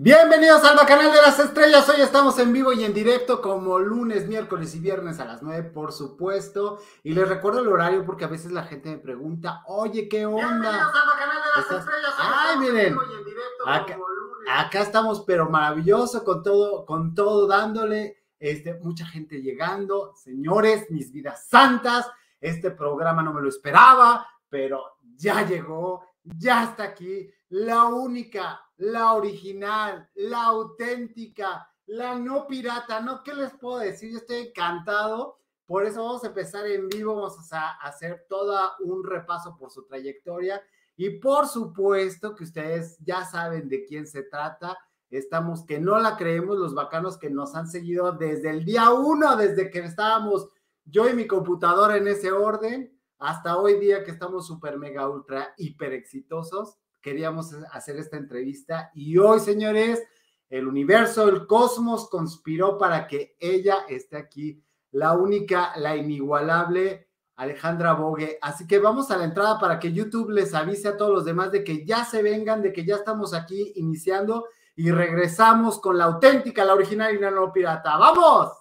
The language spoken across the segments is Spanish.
Bienvenidos al Bacanal de las Estrellas. Hoy estamos en vivo y en directo como lunes, miércoles y viernes a las 9, por supuesto. Y les recuerdo el horario porque a veces la gente me pregunta, oye, ¿qué onda? Bienvenidos al Bacanal de las Estrellas. Hoy Ay, miren. en vivo y en directo Acá- como lunes. Acá estamos, pero maravilloso, con todo, con todo dándole, este, mucha gente llegando. Señores, mis vidas santas, este programa no me lo esperaba, pero ya llegó, ya está aquí, la única, la original, la auténtica, la no pirata, ¿no? ¿Qué les puedo decir? Yo estoy encantado. Por eso vamos a empezar en vivo, vamos a hacer todo un repaso por su trayectoria. Y por supuesto que ustedes ya saben de quién se trata. Estamos que no la creemos, los bacanos que nos han seguido desde el día uno, desde que estábamos yo y mi computadora en ese orden, hasta hoy día que estamos súper, mega, ultra, hiper exitosos. Queríamos hacer esta entrevista y hoy, señores, el universo, el cosmos conspiró para que ella esté aquí, la única, la inigualable Alejandra Bogue. Así que vamos a la entrada para que YouTube les avise a todos los demás de que ya se vengan, de que ya estamos aquí iniciando y regresamos con la auténtica, la original y la no pirata. ¡Vamos!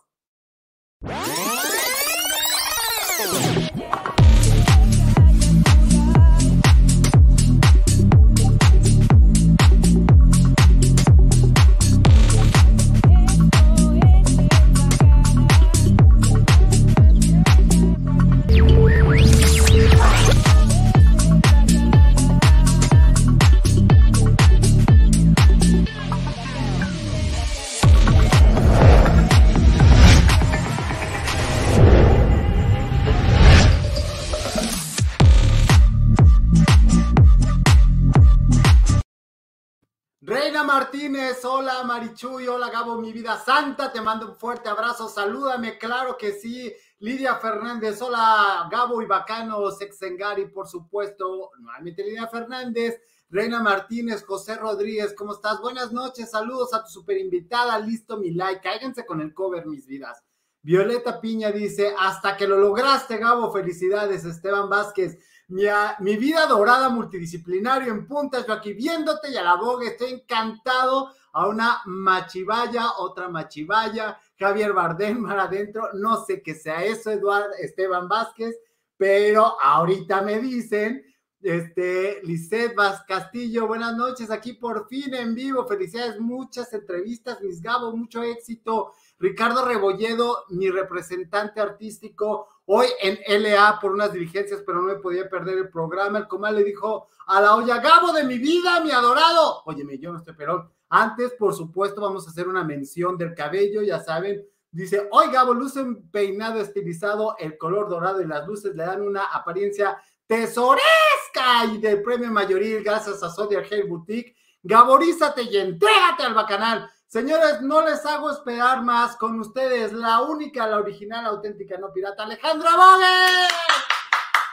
Martínez, hola Marichuy, hola Gabo, mi vida santa, te mando un fuerte abrazo, salúdame, claro que sí. Lidia Fernández, hola Gabo y Bacano, Sexengari, por supuesto, nuevamente Lidia Fernández, Reina Martínez, José Rodríguez, ¿cómo estás? Buenas noches, saludos a tu super invitada, listo mi like, cáiganse con el cover, mis vidas. Violeta Piña dice, hasta que lo lograste, Gabo, felicidades, Esteban Vázquez. Mi, mi vida dorada multidisciplinario en puntas, yo aquí viéndote y a la boga, estoy encantado a una machivaya, otra machivaya, Javier Bardem mar adentro, no sé qué sea eso, Eduardo Esteban Vázquez, pero ahorita me dicen, este, Lisette Vaz Castillo, buenas noches, aquí por fin en vivo, felicidades, muchas entrevistas, mis Gabo, mucho éxito, Ricardo Rebolledo, mi representante artístico, hoy en LA por unas diligencias, pero no me podía perder el programa. El comal le dijo a la olla, Gabo de mi vida, mi adorado. Óyeme, yo no estoy perón. Antes, por supuesto, vamos a hacer una mención del cabello, ya saben. Dice, hoy Gabo, luce un peinado estilizado, el color dorado y las luces le dan una apariencia tesoresca y de premio mayoril gracias a Zodiac Hair Boutique. Gaborízate y entrégate al bacanal. Señores, no les hago esperar más con ustedes, la única, la original, auténtica, no pirata, Alejandra Bogue.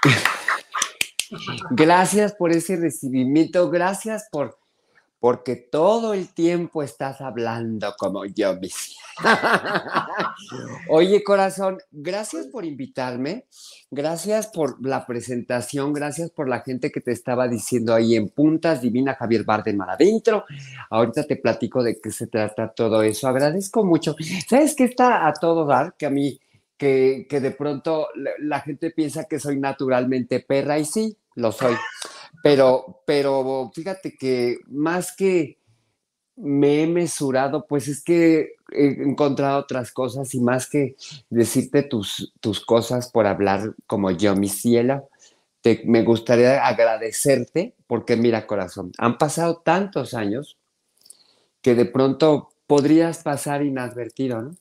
Gracias por ese recibimiento, gracias por porque todo el tiempo estás hablando como yo misma. Oye, corazón, gracias por invitarme, gracias por la presentación, gracias por la gente que te estaba diciendo ahí en puntas, Divina Javier Bardemar adentro. Ahorita te platico de qué se trata todo eso. Agradezco mucho. ¿Sabes qué está a todo dar? Que a mí, que, que de pronto la, la gente piensa que soy naturalmente perra y sí, lo soy. Pero, pero fíjate que más que me he mesurado, pues es que he encontrado otras cosas y más que decirte tus, tus cosas por hablar como yo, mi cielo, te, me gustaría agradecerte porque mira, corazón, han pasado tantos años que de pronto podrías pasar inadvertido, ¿no?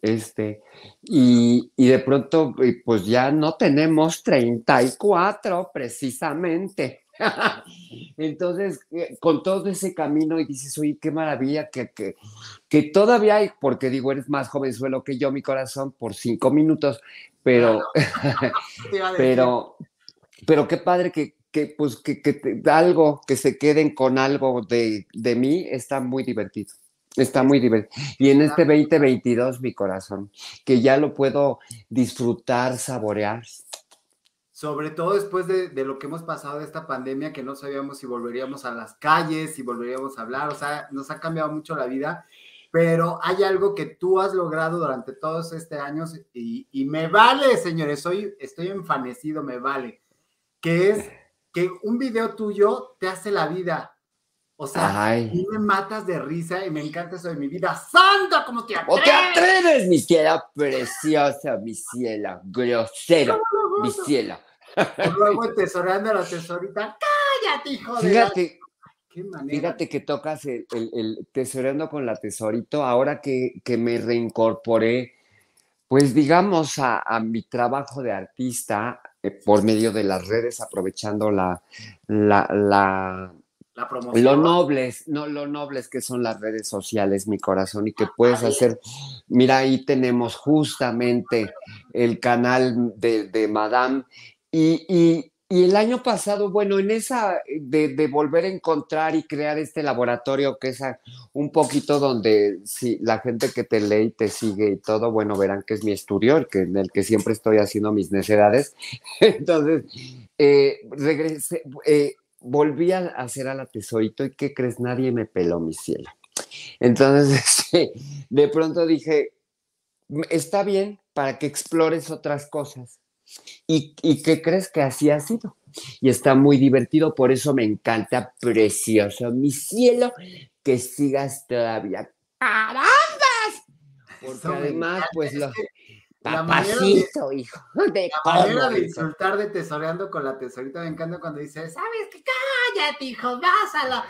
Este, y, y de pronto, y pues ya no tenemos 34 precisamente. Entonces, eh, con todo ese camino y dices, oye, qué maravilla que, que, que todavía hay, porque digo, eres más jovenzuelo que yo, mi corazón, por cinco minutos, pero, pero, pero qué padre que, que pues, que, que te- algo, que se queden con algo de, de mí, está muy divertido. Está muy divertido. Y en este 2022, mi corazón, que ya lo puedo disfrutar, saborear. Sobre todo después de, de, lo que hemos pasado de esta pandemia, que no sabíamos si volveríamos a las calles, si volveríamos a hablar, o sea, nos ha cambiado mucho la vida, pero hay algo que tú has logrado durante todos estos años y, y me vale, señores, soy, estoy enfanecido, me vale, que es que un video tuyo te hace la vida. O sea, Ay. me matas de risa y me encanta eso de mi vida. ¡Santa! ¿Cómo te atreves? ¿O te atreves, mi ciela preciosa, mi ciela grosero, mi ciela? Luego tesoreando a la tesorita. ¡Cállate, hijo de Fíjate, Fíjate que tocas el, el, tesoreando con la tesorito, ahora que, que me reincorporé, pues digamos, a, a, mi trabajo de artista eh, por medio de las redes, aprovechando la, la, la, la promoción. Lo nobles, no lo nobles que son las redes sociales, mi corazón, y que puedes hacer. Mira, ahí tenemos justamente el canal de, de Madame y, el año pasado, bueno, en esa de, de, volver a encontrar y crear este laboratorio que es un poquito donde si la gente que te lee y te sigue y todo, bueno, verán que es mi estudio, el que, en el que siempre estoy haciendo mis necedades. Entonces, eh, regresé, eh, volví a hacer a la tesorito y ¿qué crees? Nadie me peló mi cielo. Entonces, este, de pronto dije, está bien para que explores otras cosas ¿Y, ¿Y qué crees que así ha sido? Y está muy divertido, por eso me encanta, precioso, mi cielo, que sigas todavía. ¡Carambas! Porque además, pues lo... Papacito, hijo. De la manera de insultar de tesoreando con la tesorita me encanta cuando dice, ¿sabes qué? Cállate, hijo, la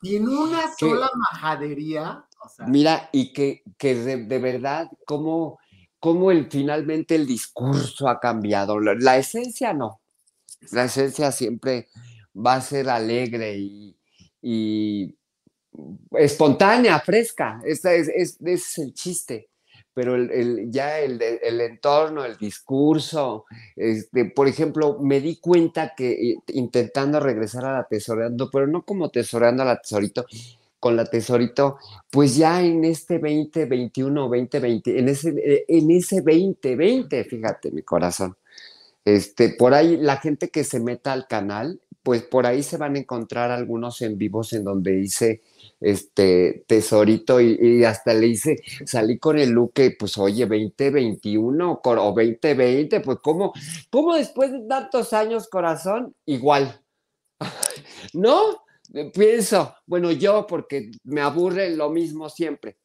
Tiene una sola majadería. O sea, Mira, y que, que de, de verdad, como cómo el, finalmente el discurso ha cambiado. La, la, esencia no. La esencia siempre va a ser alegre y, y espontánea, fresca. Ese es, es, es, el chiste. Pero el, el, ya el, el, entorno, el discurso, este, por ejemplo, me di cuenta que eh, intentando regresar a la tesoreando, pero no como tesoreando a la tesorito, con la tesorito, pues ya en este 2021, 2020, en ese, eh, en ese 2020, fíjate mi corazón, este, por ahí la gente que se meta al canal, pues por ahí se van a encontrar algunos en vivos en donde hice este tesorito y, hasta le hice, salí con el look pues oye, 2021 o 2020, pues ¿cómo, cómo después de tantos años corazón, igual, ¿no? Pienso, bueno, yo porque me aburre lo mismo siempre,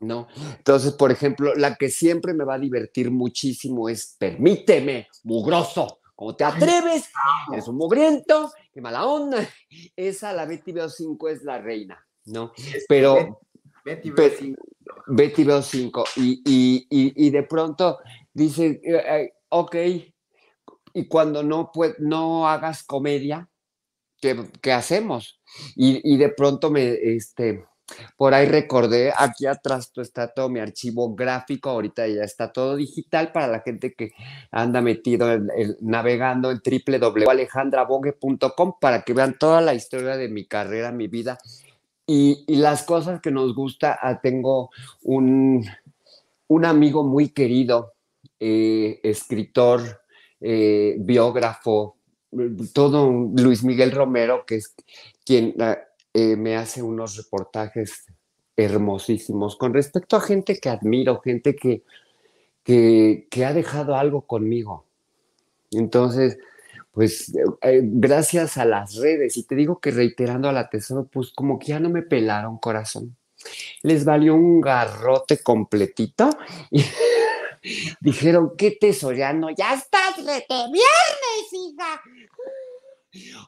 ¿no? Entonces, por ejemplo, la que siempre me va a divertir muchísimo es Permíteme, mugroso, ¿cómo te atreves? Es un mugriento, qué mala onda. Esa, la Betty Veo 5 es la reina, ¿no? Pero... Betty Veo 5. Betty Veo 5. Y, y, y, y, de pronto dice, eh, eh, ok, y cuando no, pues, no hagas comedia, ¿qué, hacemos? Y, y, de pronto me, este, por ahí recordé, aquí atrás está todo mi archivo gráfico, ahorita ya está todo digital para la gente que anda metido en, en, navegando en www.alejandrabogue.com para que vean toda la historia de mi carrera, mi vida y, y las cosas que nos gusta. Ah, tengo un, un amigo muy querido, eh, escritor, eh, biógrafo, todo Luis Miguel Romero, que es quien eh, me hace unos reportajes hermosísimos con respecto a gente que admiro, gente que, que, que ha dejado algo conmigo. Entonces, pues eh, gracias a las redes, y te digo que reiterando a la tesoro, pues como que ya no me pelaron corazón. Les valió un garrote completito y dijeron, ¿qué tesoriano? Ya estás rete viernes, hija.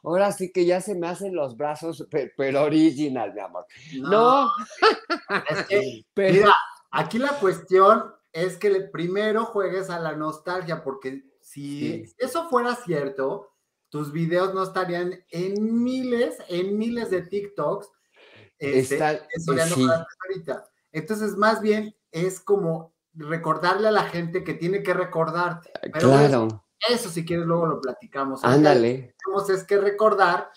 Ahora sí que ya se me hacen los brazos, pero original, mi amor. No. no. Es que, pero... Mira, aquí la cuestión es que primero juegues a la nostalgia, porque si sí. eso fuera cierto, tus videos no estarían en miles, en miles de TikToks. Este, Está, sí. Entonces, más bien es como recordarle a la gente que tiene que recordarte. Pero claro. Eso, si quieres, luego lo platicamos. Ándale. Es que recordar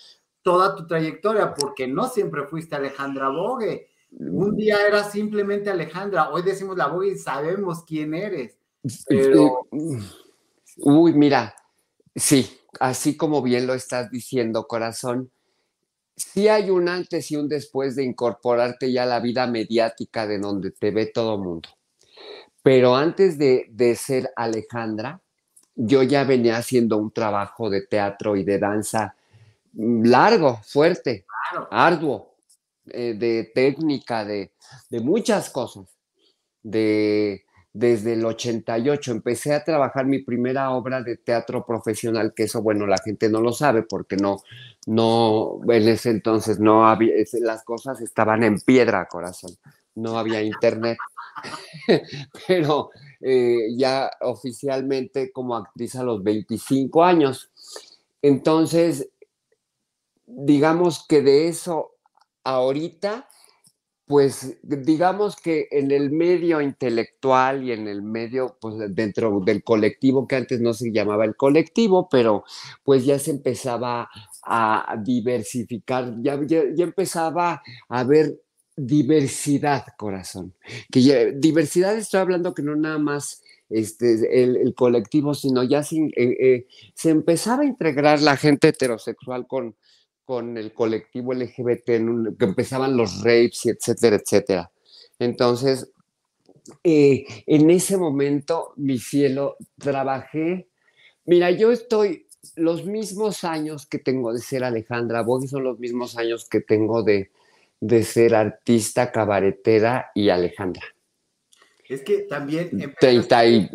toda tu trayectoria, porque no siempre fuiste Alejandra Bogue. Un día era simplemente Alejandra. Hoy decimos la Bogue y sabemos quién eres. Pero... Uy, mira, Sí, así como bien lo estás diciendo, corazón, sí hay un antes y un después de incorporarte ya a la vida mediática de donde te ve todo mundo. Pero antes de, de ser Alejandra, yo ya venía haciendo un trabajo de teatro y de danza largo, fuerte, arduo, eh, de técnica, de, de muchas cosas. De, desde el 88 empecé a trabajar mi primera obra de teatro profesional, que eso, bueno, la gente no lo sabe porque no, no, en ese entonces no había, las cosas estaban en piedra, corazón, no había internet, pero eh, ya oficialmente como actriz a los 25 años. Entonces, digamos que de eso ahorita pues digamos que en el medio intelectual y en el medio, pues dentro del colectivo, que antes no se llamaba el colectivo, pero pues ya se empezaba a diversificar, ya, ya, empezaba a haber diversidad, corazón. Que diversidad estoy hablando que no nada más este, el, colectivo, sino ya eh, eh, se empezaba a integrar la gente heterosexual con, con el colectivo LGBT, que empezaban los rapes, etcétera, etcétera. Entonces, eh, en ese momento, mi cielo, trabajé. Mira, yo estoy los mismos años que tengo de ser Alejandra Bogui son los mismos años que tengo de, de ser artista, cabaretera y Alejandra. Es que también...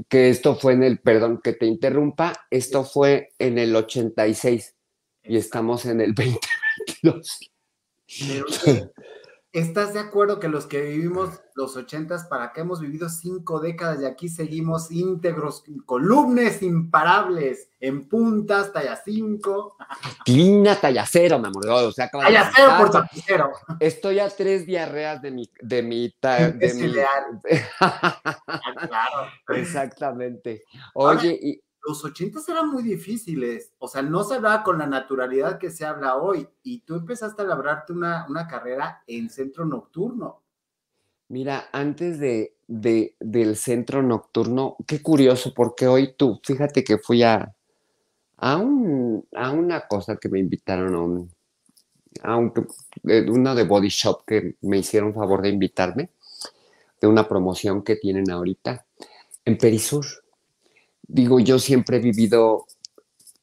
que esto fue en el, perdón que te interrumpa, esto fue en el 86 y estamos en el 2022. ¿Estás de acuerdo que los que vivimos los ochentas, para que hemos vivido cinco décadas y aquí seguimos íntegros, columnas imparables, en puntas, talla 5? Clina, talla cero, me amor. O sea, talla cero por tapicero. Estoy a tres diarreas de mi... De mi, de mi... Ah, claro. Exactamente. Oye, y los ochentas eran muy difíciles, o sea, no se hablaba con la naturalidad que se habla hoy, y tú empezaste a labrarte una, una carrera en centro nocturno. Mira, antes de, del centro nocturno, qué curioso, porque hoy tú, fíjate que fui a, a, un, a una cosa que me invitaron a un, a un, eh, uno de Body Shop que me hicieron favor de invitarme, de una promoción que tienen ahorita en Perisur digo, yo siempre he vivido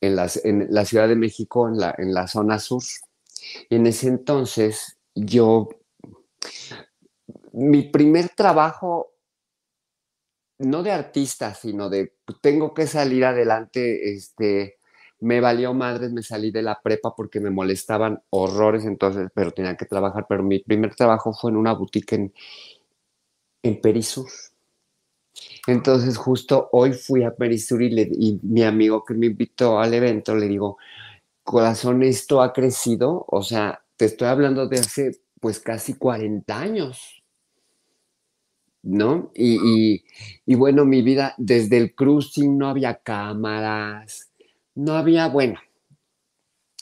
en, la Ciudad de México, en la, zona sur, en ese entonces yo, mi primer trabajo, no de artista, sino de tengo que salir adelante, este, me valió madres, me salí de la prepa porque me molestaban horrores entonces, pero tenía que trabajar, pero mi primer trabajo fue en una boutique en, en Perisur entonces justo hoy fui a Perisur y, mi amigo que me invitó al evento le digo, corazón, esto ha crecido, o sea, te estoy hablando de hace pues casi 40 años, ¿no? Y, y, bueno, mi vida, desde el cruising no había cámaras, no había, bueno,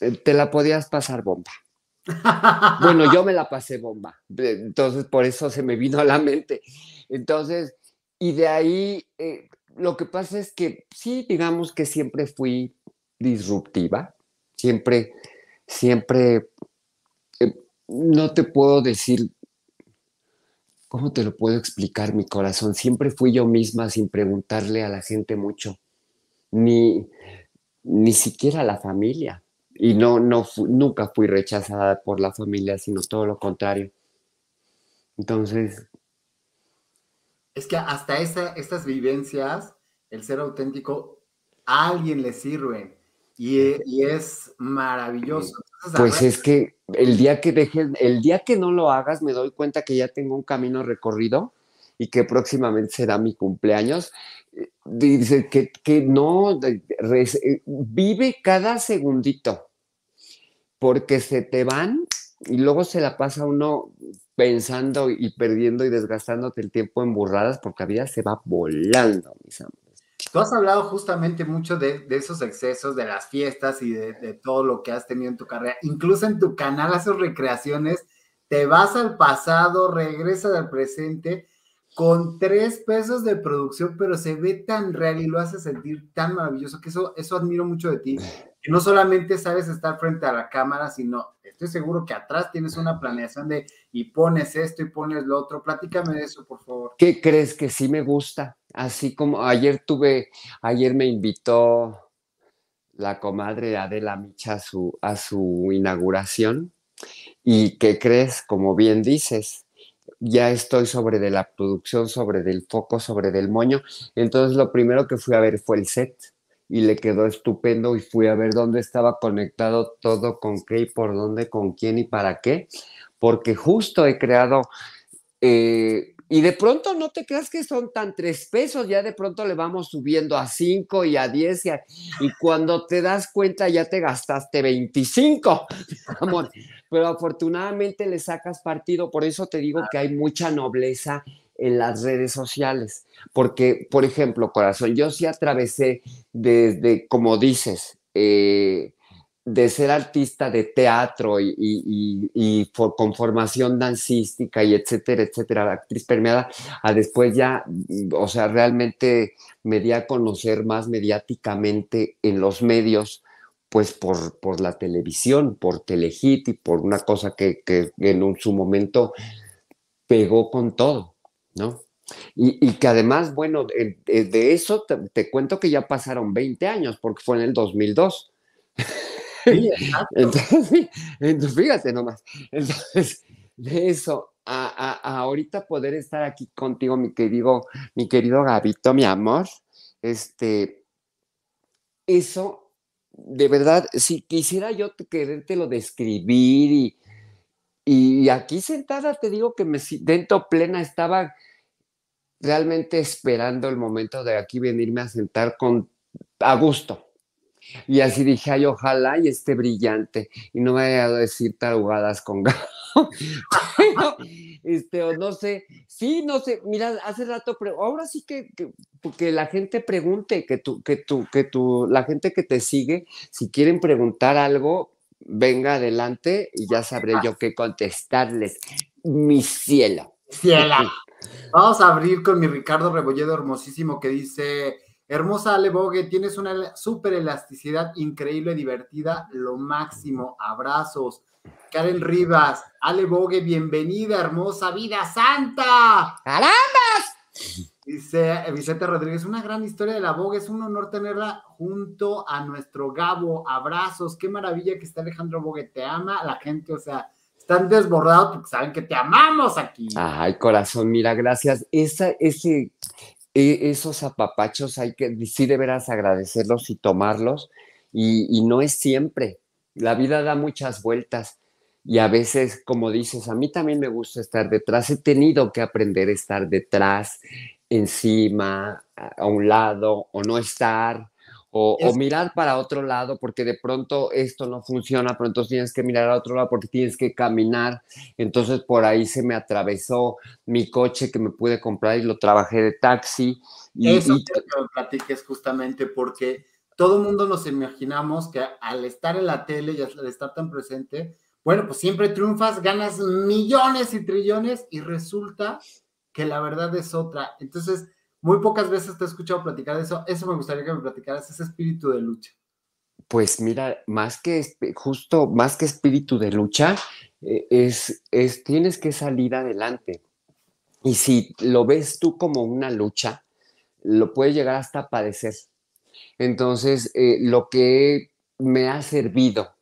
eh, te la podías pasar bomba. Bueno, yo me la pasé bomba, entonces por eso se me vino a la mente. Entonces, y de ahí, eh, lo que pasa es que sí, digamos que siempre fui disruptiva, siempre, siempre, eh, no te puedo decir, ¿cómo te lo puedo explicar mi corazón? Siempre fui yo misma sin preguntarle a la gente mucho, ni, ni siquiera a la familia. Y no, no, nunca fui rechazada por la familia, sino todo lo contrario. Entonces, es que hasta esa, estas vivencias, el ser auténtico, a alguien le sirve y, es maravilloso. pues es que el día que dejes, el día que no lo hagas, me doy cuenta que ya tengo un camino recorrido y que próximamente será mi cumpleaños. Dice que, que no, vive cada segundito, porque se te van y luego se la pasa uno pensando y perdiendo y desgastándote el tiempo en burradas porque la vida se va volando, mis amores. Tú has hablado justamente mucho de, esos excesos, de las fiestas y de, todo lo que has tenido en tu carrera. Incluso en tu canal haces recreaciones, te vas al pasado, regresas al presente, con tres pesos de producción, pero se ve tan real y lo hace sentir tan maravilloso que eso, eso admiro mucho de ti. No solamente sabes estar frente a la cámara, sino estoy seguro que atrás tienes una planeación de y pones esto y pones lo otro. Platícame de eso, por favor. ¿Qué crees que sí me gusta? Así como ayer tuve, ayer me invitó la comadre Adela Micha a su, a su inauguración. ¿Y qué crees? Como bien dices, ya estoy sobre de la producción, sobre del foco, sobre del moño. Entonces lo primero que fui a ver fue el set y le quedó estupendo y fui a ver dónde estaba conectado todo, con qué y por dónde, con quién y para qué, porque justo he creado... Eh, y de pronto no te creas que son tan tres pesos, ya de pronto le vamos subiendo a cinco y a diez y, y cuando te das cuenta ya te gastaste 25, amor. Pero afortunadamente le sacas partido, por eso te digo que hay mucha nobleza en las redes sociales, porque, por ejemplo, corazón, yo sí atravesé desde, como dices, eh, de ser artista de teatro y, con formación dancística y etcétera, etcétera, actriz permeada, a después ya, o sea, realmente me di a conocer más mediáticamente en los medios, pues por, por la televisión, por Telehit y por una cosa que, en su momento pegó con todo, ¿no? Y, que además, bueno, de, eso te, te, cuento que ya pasaron 20 años, porque fue en el 2002. entonces, fíjate nomás. Entonces, de eso a, ahorita poder estar aquí contigo, mi querido, mi querido Gabito, mi amor, este, eso, de verdad, si quisiera yo querértelo describir y, y aquí sentada te digo que me dentro plena estaba realmente esperando el momento de aquí venirme a sentar con a gusto y así dije, ay, ojalá y esté brillante y no me vaya a decir tarugadas con gato. este, o no sé, sí, no sé, mira, hace rato, pero ahora sí que, que, la gente pregunte, que tú, que tú, que tú, la gente que te sigue, si quieren preguntar algo, venga adelante y ya sabré yo qué contestarles. Mi cielo. Ciela. Vamos a abrir con mi Ricardo Rebolledo hermosísimo que dice Hermosa Ale Bogue, tienes una súper elasticidad increíble, divertida, lo máximo. Abrazos. Karen Rivas, Ale Bogue, bienvenida, hermosa vida santa. ¡Carambas! Dice Vicente Rodríguez, una gran historia de la Vogue, es un honor tenerla junto a nuestro Gabo. Abrazos, qué maravilla que está Alejandro Bogue, te ama la gente, o sea, están desbordados porque saben que te amamos aquí. Ay, corazón, mira, gracias. Esa, ese, e, esos apapachos hay que, sí deberás agradecerlos y tomarlos, y, no es siempre. La vida da muchas vueltas y a veces, como dices, a mí también me gusta estar detrás. He tenido que aprender a estar detrás, encima, a un lado, o no estar, o, mirar para otro lado porque de pronto esto no funciona, pero entonces tienes que mirar a otro lado porque tienes que caminar. Entonces por ahí se me atravesó mi coche que me pude comprar y lo trabajé de taxi. Y, Eso quiero que me platiques justamente porque todo el mundo nos imaginamos que al estar en la tele y al estar tan presente, bueno, pues siempre triunfas, ganas millones y trillones y resulta que la verdad es otra. Entonces, muy pocas veces te he escuchado platicar de eso. Eso me gustaría que me platicaras, ese espíritu de lucha. Pues mira, más que justo, más que espíritu de lucha, eh, es, es, tienes que salir adelante. Y si lo ves tú como una lucha, lo puedes llegar hasta padecer. Entonces, eh, lo que me ha servido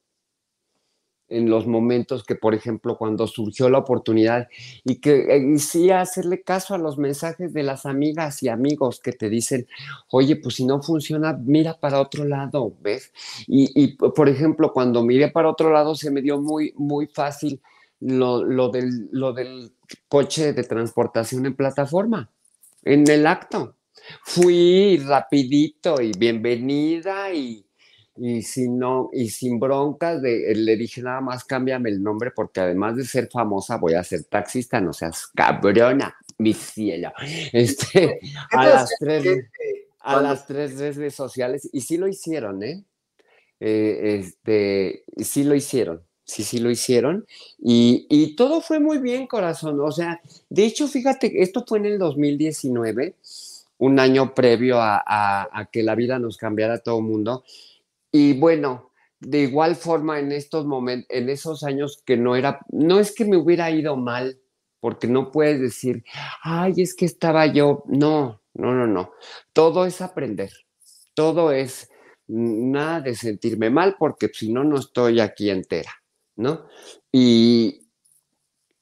en los momentos que, por ejemplo, cuando surgió la oportunidad y que eh, sí hacerle caso a los mensajes de las amigas y amigos que te dicen, oye, pues si no funciona, mira para otro lado, ¿ves? Y, por ejemplo, cuando miré para otro lado se me dio muy, muy fácil lo, lo, del, lo del coche de transportación en plataforma, en el acto. Fui rapidito y bienvenida y y si no, y sin broncas, de, eh, le dije nada más cámbiame el nombre porque además de ser famosa voy a ser taxista, no seas cabrona, mi cielo. Este, a las tres, a las tres redes sociales, y sí lo hicieron, ¿eh? eh este, sí lo hicieron. sí, sí lo hicieron. Y, y, todo fue muy bien, corazón. O sea, de hecho, fíjate, esto fue en el 2019, un año previo a, a, que la vida nos cambiara a todo el mundo. Y bueno, de igual forma en estos momentos, en esos años que no era, no es que me hubiera ido mal, porque no puedes decir, ay, es que estaba yo. No, no, no, no. Todo es aprender. Todo es nada de sentirme mal, porque si no, no estoy aquí entera. ¿no? Y,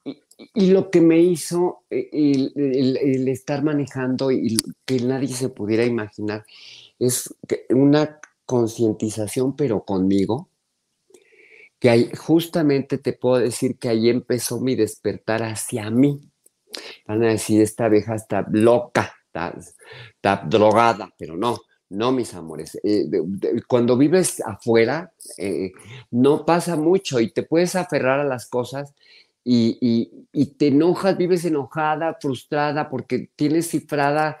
y, lo que me hizo eh, el, estar manejando y que nadie se pudiera imaginar es una concientización, pero conmigo, que justamente te puedo decir que ahí empezó mi despertar hacia mí. Van a decir, esta abeja está loca, está, drogada, pero no, no, mis amores. Eh, cuando vives afuera, eh, no pasa mucho y te puedes aferrar a las cosas y, te enojas, vives enojada, frustrada, porque tienes cifrada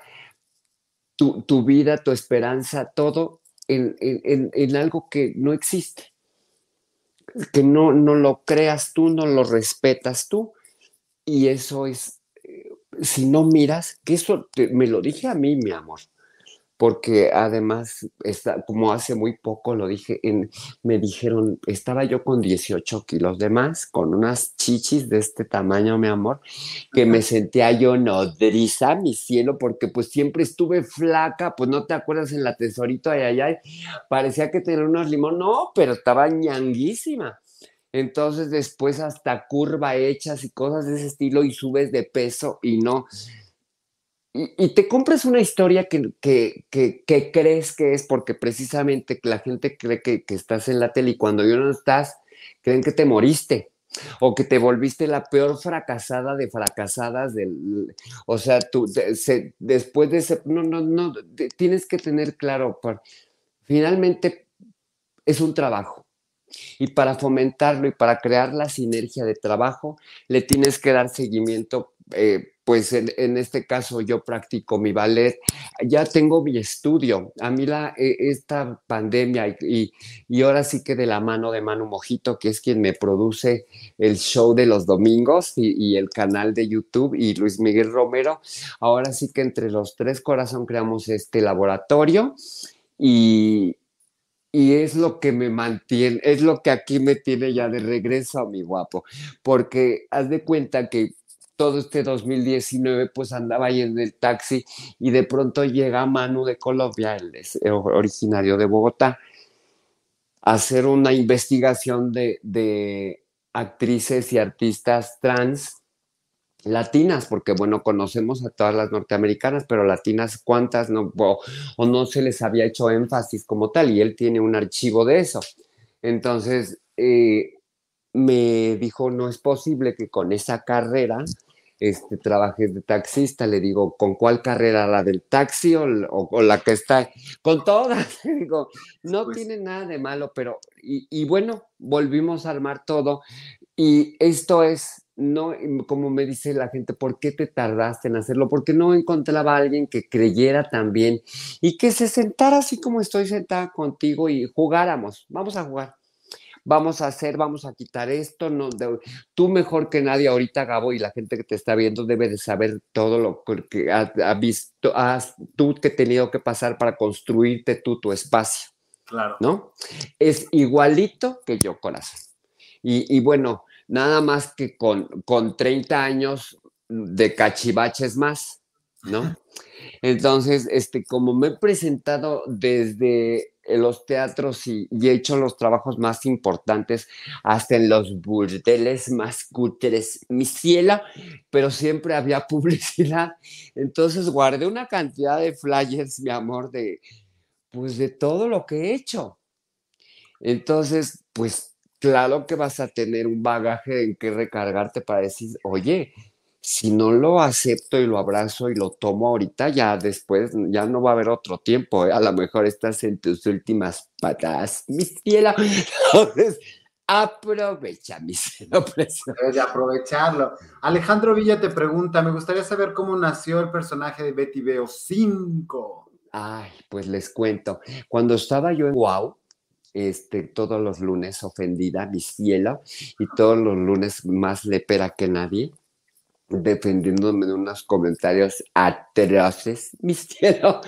tu, vida, tu esperanza, todo en, algo que no existe. Que no, no lo creas tú, no lo respetas tú. Y eso es, eh, si no miras, que eso me lo dije a mí, mi amor porque además, está, como hace muy poco lo dije, en, me dijeron, estaba yo con 18 kilos de más, con unas chichis de este tamaño, mi amor, que me sentía yo nodriza, mi cielo, porque pues siempre estuve flaca, pues no te acuerdas en la tesorito, ay, ay, ay, parecía que tenía unos limón, no, pero estaba ñanguísima. Entonces después hasta curva hechas y cosas de ese estilo y subes de peso y no y, te compras una historia que, que, crees que es porque precisamente la gente cree que, estás en la tele y cuando yo no estás, creen que te moriste o que te volviste la peor fracasada de fracasadas del, o sea, tú después de ese, no, no, no, tienes que tener claro, finalmente es un trabajo. Y para fomentarlo y para crear la sinergia de trabajo, le tienes que dar seguimiento eh, pues en, este caso yo practico mi ballet, ya tengo mi estudio. A mí la, e, esta pandemia y, y, ahora sí que de la mano de Manu Mojito, que es quien me produce el show de los domingos y, y el canal de YouTube, y Luis Miguel Romero, ahora sí que entre los tres corazón creamos este laboratorio y, y es lo que me mantiene, es lo que aquí me tiene ya de regreso a mi guapo, porque haz de cuenta que todo este 2019 pues andaba ahí en el taxi y de pronto llega Manu de Colombia, él es originario de Bogotá, a hacer una investigación de, actrices y artistas trans latinas, porque bueno, conocemos a todas las norteamericanas, pero latinas cuántas no, o, no se les había hecho énfasis como tal, y él tiene un archivo de eso. Entonces, eh, me dijo, no es posible que con esa carrera este, trabajes de taxista. Le digo, ¿con cuál carrera? ¿La del taxi o, la que está? Con todas. digo, no pues tiene nada de malo, pero, y, bueno, volvimos a armar todo. Y esto es, no, como me dice la gente, ¿por qué te tardaste en hacerlo? Porque no encontraba a alguien que creyera también y que se sentara así como estoy sentada contigo y jugáramos. Vamos a jugar vamos a hacer, vamos a quitar esto, no, tú mejor que nadie ahorita, Gabo, y la gente que te está viendo debe de saber todo lo que ha, visto, has tú que tenido que pasar para construirte tú tu espacio. Claro. ¿No? Es igualito que yo, corazón. Y, y bueno, nada más que con, con 30 años de cachivaches más, ¿no? Entonces, este, como me he presentado desde los teatros y, he hecho los trabajos más importantes, hasta en los burdeles más cutres, mi cielo, pero siempre había publicidad. Entonces guardé una cantidad de flyers, mi amor, de pues de todo lo que he hecho. Entonces, pues claro que vas a tener un bagaje en que recargarte para decir, oye, si no lo acepto y lo abrazo y lo tomo ahorita, ya después ya no va a haber otro tiempo. ¿eh? A lo mejor estás en tus últimas patas, mi cielo. Entonces, aprovecha, mi cielo de aprovecharlo. Alejandro Villa te pregunta: Me gustaría saber cómo nació el personaje de Betty Veo 5. Ay, pues les cuento. Cuando estaba yo en Wow, este, todos los lunes ofendida, mi cielo, y todos los lunes más lepera que nadie, defendiéndome de unos comentarios atroces, mi cielo.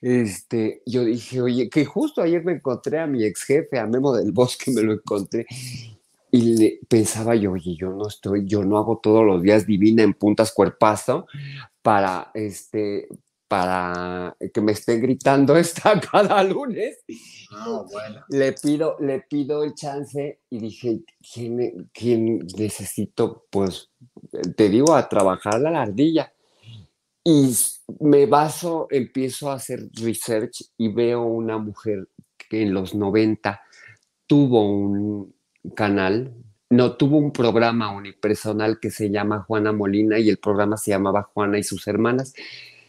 Este, yo dije, oye, que justo ayer me encontré a mi ex jefe, a Memo del Bosque, me lo encontré, y le, pensaba yo, oye, yo no estoy, yo no hago todos los días divina en puntas cuerpazo para, este, para que me esté gritando esta cada lunes. Le pido, le pido el chance y dije, ¿quién, quién necesito? Pues te digo, a trabajar la ardilla. Y me baso, empiezo a hacer research y veo una mujer que en los 90 tuvo un canal, no tuvo un programa unipersonal que se llama Juana Molina y el programa se llamaba Juana y sus hermanas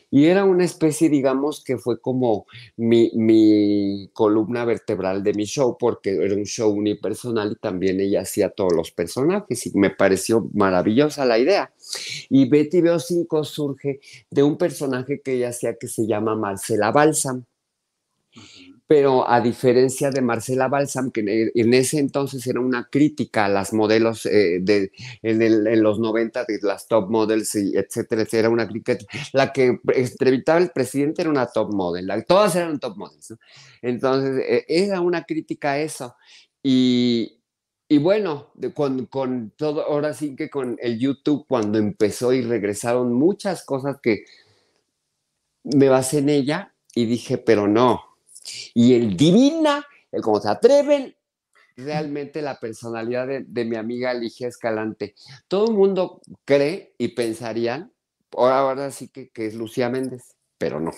y era una especie, digamos, que fue como mi, columna vertebral de mi show, porque era un show unipersonal y también ella hacía todos los personajes y me pareció maravillosa la idea. Y Betty Veo 5 surge de un personaje que ella hacía que se llama Marcela Balsam pero a diferencia de Marcela Balsam, que en ese entonces era una crítica a las modelos eh, de, en, los 90, de las top models, y etcétera, era una crítica, la que entrevistaba el presidente era una top model, todas eran top models, entonces eh, era una crítica a eso, y, y bueno, con, con, ahora sí que con el YouTube, cuando empezó y regresaron muchas cosas que me basé en ella y dije, pero no, y el divina, el cómo se atreven, realmente la personalidad de, mi amiga Ligia Escalante. Todo el mundo cree y pensarían, ahora sí que, que es Lucía Méndez, pero no.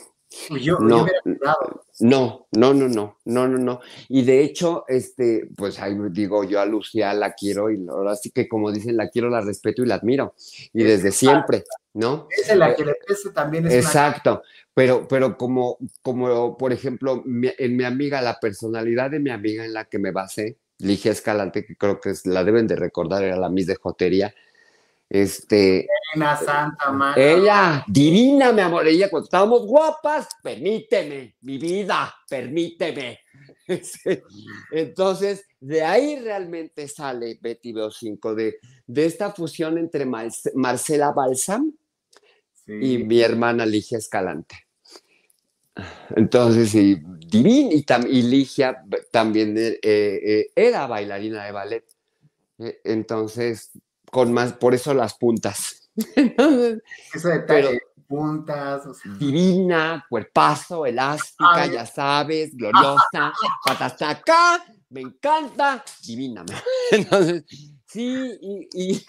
Yo, no, no, no, no, no, no, no, no. Y de hecho, este, pues ahí digo, yo a Lucía la quiero y ahora sí que como dicen, la quiero, la respeto y la admiro. Y desde siempre, ¿no? Es la que le también es Exacto. Pero, pero como, como, por ejemplo, en mi amiga, la personalidad de mi amiga en la que me basé, Ligia Escalante, que creo que es, la deben de recordar, era la Miss de Jotería, este. Santa Ella, divina, mi amor. Ella, cuando estábamos guapas, permíteme, mi vida, permíteme. Entonces, de ahí realmente sale Betty Veo 5, de, de esta fusión entre Marcela Balsam y mi hermana Ligia Escalante. Entonces, y, divina, y, Ligia también eh, eh, era bailarina de ballet. Eh, entonces, con más, por eso las puntas. Eso detalle, puntas. Divina, cuerpazo, elástica, ya sabes, gloriosa, patas acá, me encanta, divina. Entonces, sí, y.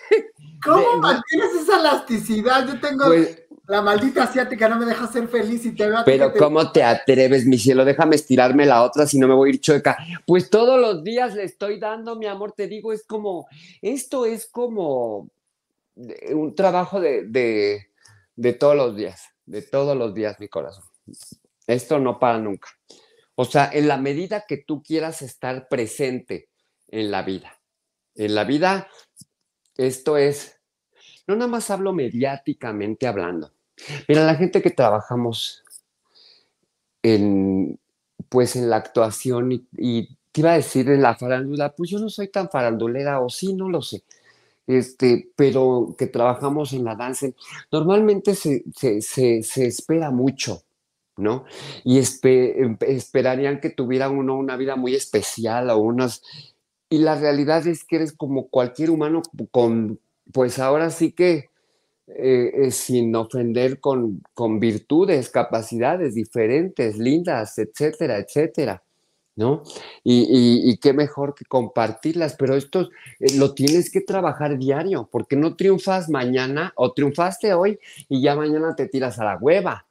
¿Cómo mantienes esa elasticidad? Yo tengo. Pues, la maldita asiática no me deja ser feliz y te veo Pero ¿cómo te atreves, mi cielo? Déjame estirarme la otra si no me voy a ir chueca. Pues todos los días le estoy dando, mi amor, te digo, es como, esto es como un trabajo de, de, todos los días, de todos los días, mi corazón. Esto no para nunca. O sea, en la medida que tú quieras estar presente en la vida. En la vida, esto es, no nada más hablo mediáticamente hablando Mira, la gente que trabajamos en, pues en la actuación y, te iba a decir en la farándula, pues yo no soy tan farandulera o sí, no lo sé. Este, pero que trabajamos en la danza, normalmente se, espera mucho, ¿no? Y esperarían que tuviera uno una vida muy especial o unas... Y la realidad es que eres como cualquier humano con, pues ahora sí que eh, eh, sin ofender con, con, virtudes, capacidades diferentes, lindas, etcétera, etcétera, ¿no? Y, qué mejor que compartirlas, pero esto eh, lo tienes que trabajar diario, porque no triunfas mañana o triunfaste hoy y ya mañana te tiras a la hueva.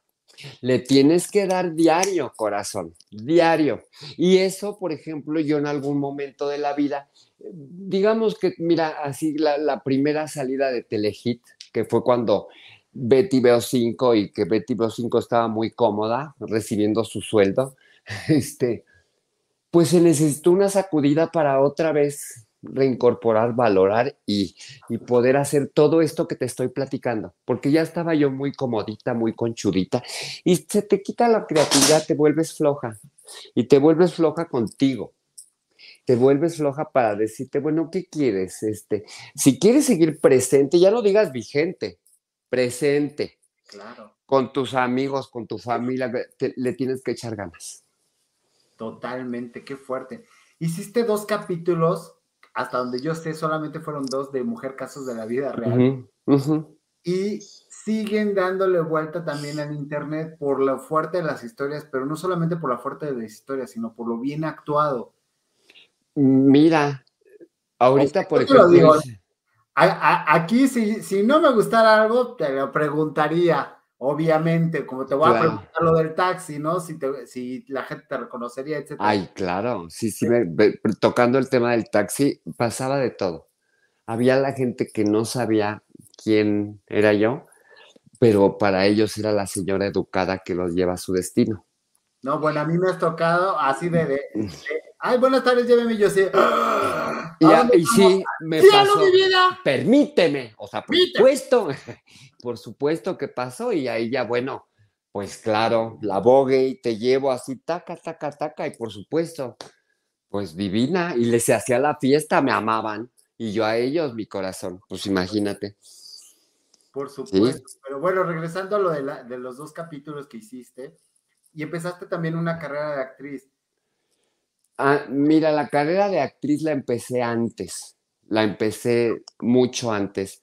Le tienes que dar diario, corazón, diario. Y eso, por ejemplo, yo en algún momento de la vida, digamos que, mira, así la, la primera salida de Telehit, que fue cuando Betty Veo 5 y que Betty Veo 5 estaba muy cómoda recibiendo su sueldo, este, pues se necesitó una sacudida para otra vez reincorporar, valorar y, y, poder hacer todo esto que te estoy platicando, porque ya estaba yo muy comodita, muy conchudita, y se te quita la creatividad, te vuelves floja, y te vuelves floja contigo, te vuelves floja para decirte, bueno, ¿qué quieres? Este, si quieres seguir presente, ya no digas vigente, presente. Claro. Con tus amigos, con tu familia, le tienes que echar ganas. Totalmente, qué fuerte. Hiciste dos capítulos, hasta donde yo sé, solamente fueron dos de Mujer Casos de la Vida Real. Y siguen dándole vuelta también en internet por lo fuerte de las historias, pero no solamente por la fuerte de las historias, sino por lo bien actuado. Mira, ahorita por ejemplo. aquí, si, si no me gustara algo, te lo preguntaría obviamente, como te voy a preguntar lo del taxi, ¿no? Si, si la gente te reconocería, etc. Ay, claro, sí, sí, tocando el tema del taxi, pasaba de todo. Había la gente que no sabía quién era yo, pero para ellos era la señora educada que los lleva a su destino. No, bueno, a mí me has tocado así de, ay, buenas tardes, lléveme, yo sí. y, sí, me pasó. Mi vida! Permíteme, o sea, por supuesto, por supuesto que pasó y ahí ya, bueno, pues claro, la bogue y te llevo así, taca, taca, taca, y por supuesto, pues divina, y les hacía la fiesta, me amaban, y yo a ellos, mi corazón, pues imagínate. Por supuesto. Pero bueno, regresando a lo de, de, los dos capítulos que hiciste, y empezaste también una carrera de actriz. Ah, mira, la carrera de actriz la empecé antes, la empecé mucho antes,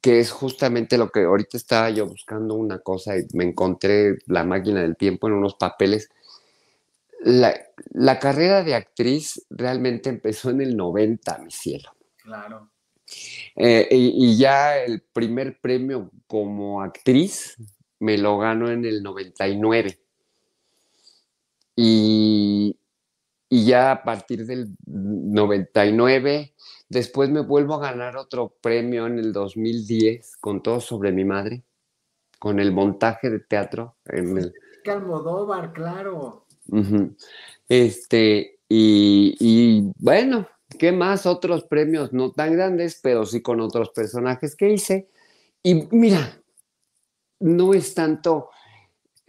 que es justamente lo que ahorita estaba yo buscando una cosa y me encontré la máquina del tiempo en unos papeles. La, la carrera de actriz realmente empezó en el 90, mi cielo. Claro. Eh, y, ya el primer premio como actriz me lo gano en el 99. Y, y ya a partir del 99, después me vuelvo a ganar otro premio en el 2010 con todo sobre mi madre, con el montaje de teatro. En el... Almodóvar, claro. Este, y, y bueno, ¿Qué más? Otros premios no tan grandes, pero sí con otros personajes que hice. Y mira, no es tanto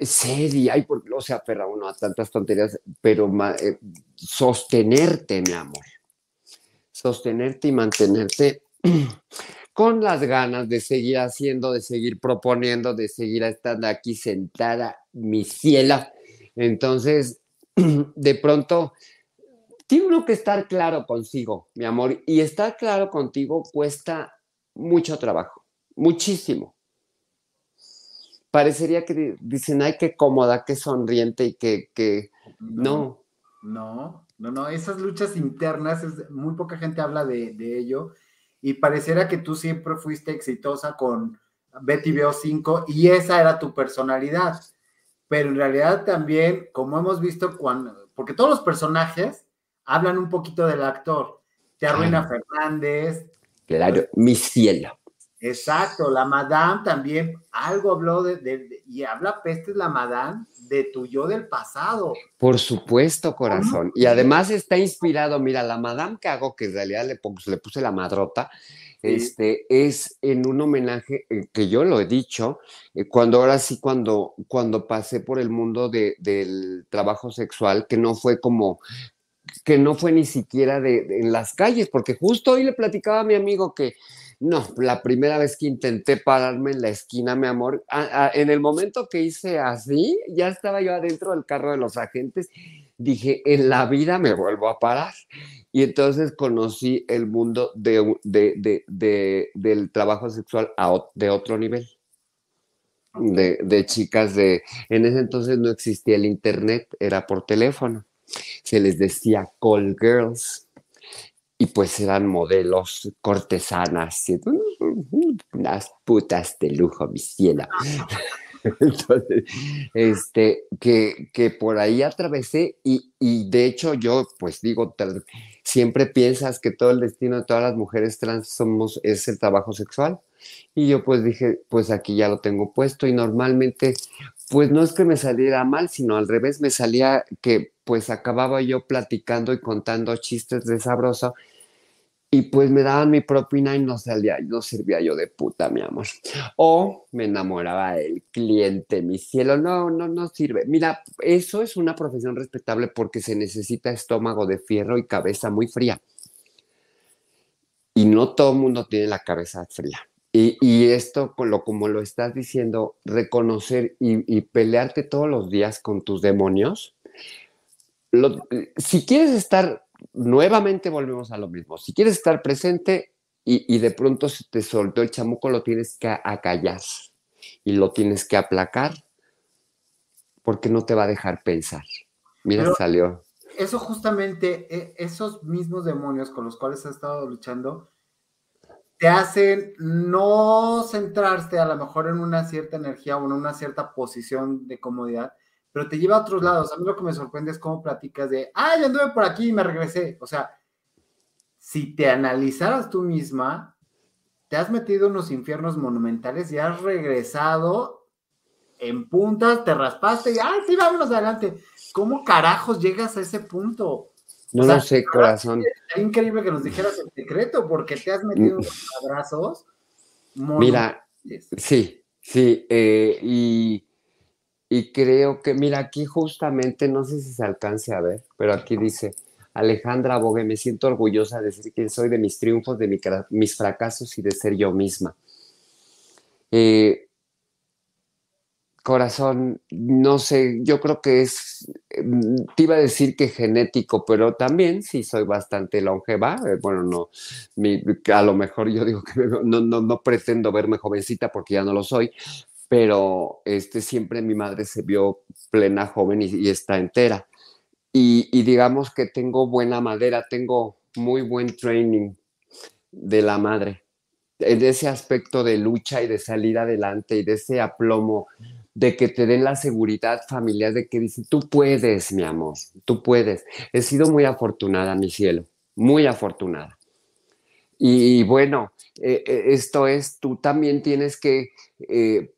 seria, y porque no se aferra uno a tantas tonterías, pero eh, sostenerte, mi amor. Sostenerte y mantenerte con las ganas de seguir haciendo, de seguir proponiendo, de seguir estando aquí sentada, mi cielo. Entonces, de pronto tiene uno que estar claro consigo, mi amor, y estar claro contigo cuesta mucho trabajo, muchísimo. Parecería que dicen, ay, qué cómoda, qué sonriente y que, no, no. No, no, esas luchas internas, muy poca gente habla de, ello y pareciera que tú siempre fuiste exitosa con Betty Veo 5 y esa era tu personalidad. Pero en realidad también, como hemos visto, cuando, porque todos los personajes hablan un poquito del actor. Te arruina Fernández. Claro, mi cielo. Exacto, la Madame también, algo habló de, y habla pestes la Madame de tu yo del pasado. Por supuesto, corazón. Y además está inspirado, mira, la Madame que hago, que en realidad le, le puse la madrota, este, es en un homenaje eh, que yo lo he dicho, eh, cuando ahora sí, cuando, cuando pasé por el mundo de, del trabajo sexual, que no fue como que no fue ni siquiera de, en las calles, porque justo hoy le platicaba a mi amigo que no, la primera vez que intenté pararme en la esquina, mi amor, en el momento que hice así, ya estaba yo adentro del carro de los agentes, dije, en la vida me vuelvo a parar. Y entonces conocí el mundo de, del trabajo sexual de otro nivel. De, de chicas de, en ese entonces no existía el internet, era por teléfono se les decía call girls y pues eran modelos cortesanas, unas putas de lujo, mi ciela. Entonces, este, que, que, por ahí atravesé y, y, de hecho yo pues digo, siempre piensas que todo el destino de todas las mujeres trans somos, es el trabajo sexual. Y yo pues dije, pues aquí ya lo tengo puesto y normalmente pues no es que me saliera mal, sino al revés, me salía que pues acababa yo platicando y contando chistes de sabroso y pues me daban mi propina y no salía, no servía yo de puta, mi amor. O me enamoraba del cliente, mi cielo, no, no, no sirve. Mira, eso es una profesión respetable porque se necesita estómago de fierro y cabeza muy fría. Y no todo el mundo tiene la cabeza fría. Y, y esto, lo, como lo estás diciendo, reconocer y, y pelearte todos los días con tus demonios. Lo, si quieres estar nuevamente volvemos a lo mismo. Si quieres estar presente y, y de pronto se te soltó el chamuco, lo tienes que acallar y lo tienes que aplacar porque no te va a dejar pensar. Mira, Pero salió. Eso justamente, e, esos mismos demonios con los cuales has estado luchando, te hacen no centrarte a lo mejor en una cierta energía o en una cierta posición de comodidad, pero te lleva a otros lados. A mí lo que me sorprende es cómo platicas de, ah, ya anduve por aquí y me regresé. O sea, si te analizaras tú misma, te has metido en unos infiernos monumentales y has regresado en puntas, te raspaste y, ah, sí, vámonos adelante. ¿Cómo carajos llegas a ese punto? No lo sé, corazón. Es increíble que nos dijeras el secreto porque te has metido en abrazos. Mira, sí, sí, eh, y y creo que, mira, aquí justamente, no sé si se alcance a ver, pero aquí dice, Alejandra Bogue, me siento orgullosa de ser quien soy, de mis triunfos, de mi, mis fracasos y de ser yo misma. Eh, corazón, no sé, yo creo que es, mm, te iba a decir que genético, pero también sí soy bastante longeva. Eh, bueno, no, a lo mejor yo digo que no, no, no pretendo verme jovencita porque ya no lo soy, pero este, siempre mi madre se vio plena, joven y, está entera. Y, digamos que tengo buena madera, tengo muy buen training de la madre, en ese aspecto de lucha y de salir adelante y de ese aplomo, de que te den la seguridad familiar, de que dicen, tú puedes, mi amor, tú puedes. He sido muy afortunada, mi cielo, muy afortunada. Y, bueno, eh, eh, esto es, tú también tienes que eh,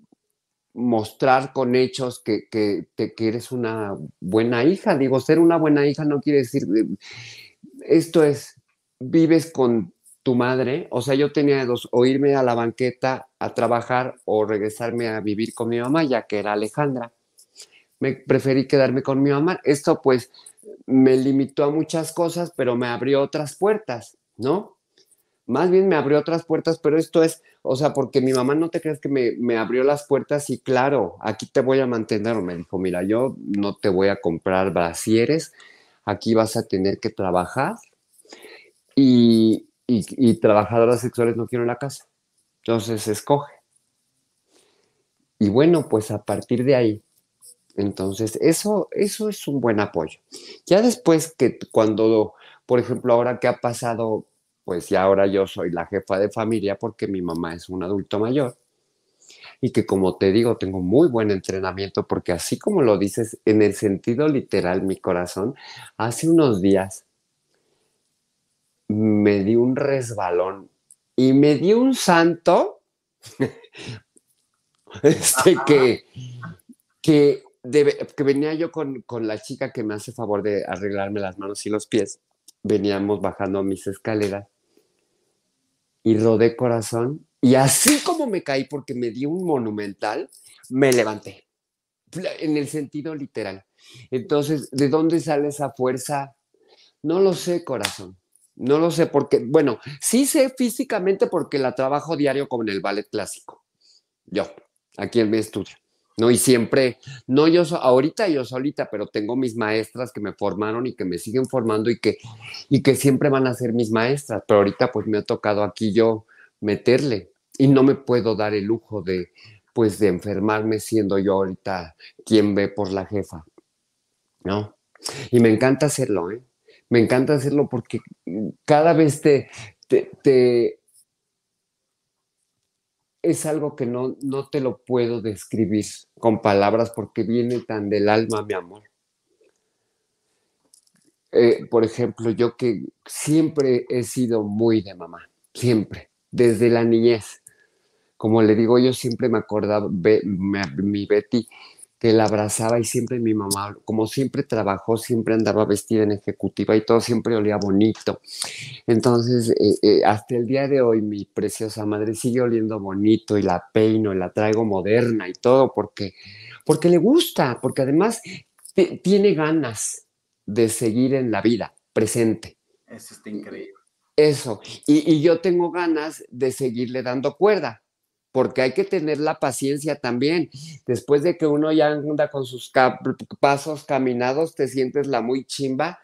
mostrar con hechos que, que, que, eres una buena hija. Digo, ser una buena hija no quiere decir, esto es, vives con tu madre, o sea, yo tenía dos, o irme a la banqueta a trabajar o regresarme a vivir con mi mamá, ya que era Alejandra. Me preferí quedarme con mi mamá. Esto pues me limitó a muchas cosas, pero me abrió otras puertas, ¿no? Más bien me abrió otras puertas, pero esto es, o sea, porque mi mamá no te crees que me, abrió las puertas y claro, aquí te voy a mantener. Me dijo, mira, yo no te voy a comprar brasieres, aquí vas a tener que trabajar y, y, trabajadoras sexuales no quiero en la casa. Entonces, escoge. Y bueno, pues a partir de ahí, entonces, eso, eso es un buen apoyo. Ya después que cuando, por ejemplo, ahora que ha pasado pues ya ahora yo soy la jefa de familia porque mi mamá es un adulto mayor. Y que como te digo, tengo muy buen entrenamiento porque así como lo dices, en el sentido literal, mi corazón, hace unos días me di un resbalón y me di un santo este, que, que, que venía yo con, con la chica que me hace favor de arreglarme las manos y los pies. Veníamos bajando mis escaleras y rodé corazón. Y así como me caí porque me di un monumental, me levanté. En el sentido literal. Entonces, ¿de dónde sale esa fuerza? No lo sé, corazón. No lo sé porque, bueno, sí sé físicamente porque la trabajo diario con el ballet clásico. Yo, aquí en mi estudio. ¿No? Y siempre, no yo, ahorita yo solita, pero tengo mis maestras que me formaron y que me siguen formando y que, y que siempre van a ser mis maestras, pero ahorita pues me ha tocado aquí yo meterle y no me puedo dar el lujo de, pues de enfermarme siendo yo ahorita quien ve por la jefa, ¿no? Y me encanta hacerlo, ¿eh? Me encanta hacerlo porque cada vez te, te es algo que no, no te lo puedo describir con palabras porque viene tan del alma, mi amor. Eh, por ejemplo, yo que siempre he sido muy de mamá, siempre, desde la niñez. Como le digo, yo siempre me acordaba, mi Betty, que la abrazaba y siempre mi mamá, como siempre trabajó, siempre andaba vestida en ejecutiva y todo siempre olía bonito. Entonces, eh, eh, hasta el día de hoy mi preciosa madre sigue oliendo bonito y la peino y la traigo moderna y todo porque, porque le gusta, porque además tiene ganas de seguir en la vida presente. Eso está increíble. Eso, y, y yo tengo ganas de seguirle dando cuerda porque hay que tener la paciencia también. Después de que uno ya anda con sus pasos caminados, te sientes la muy chimba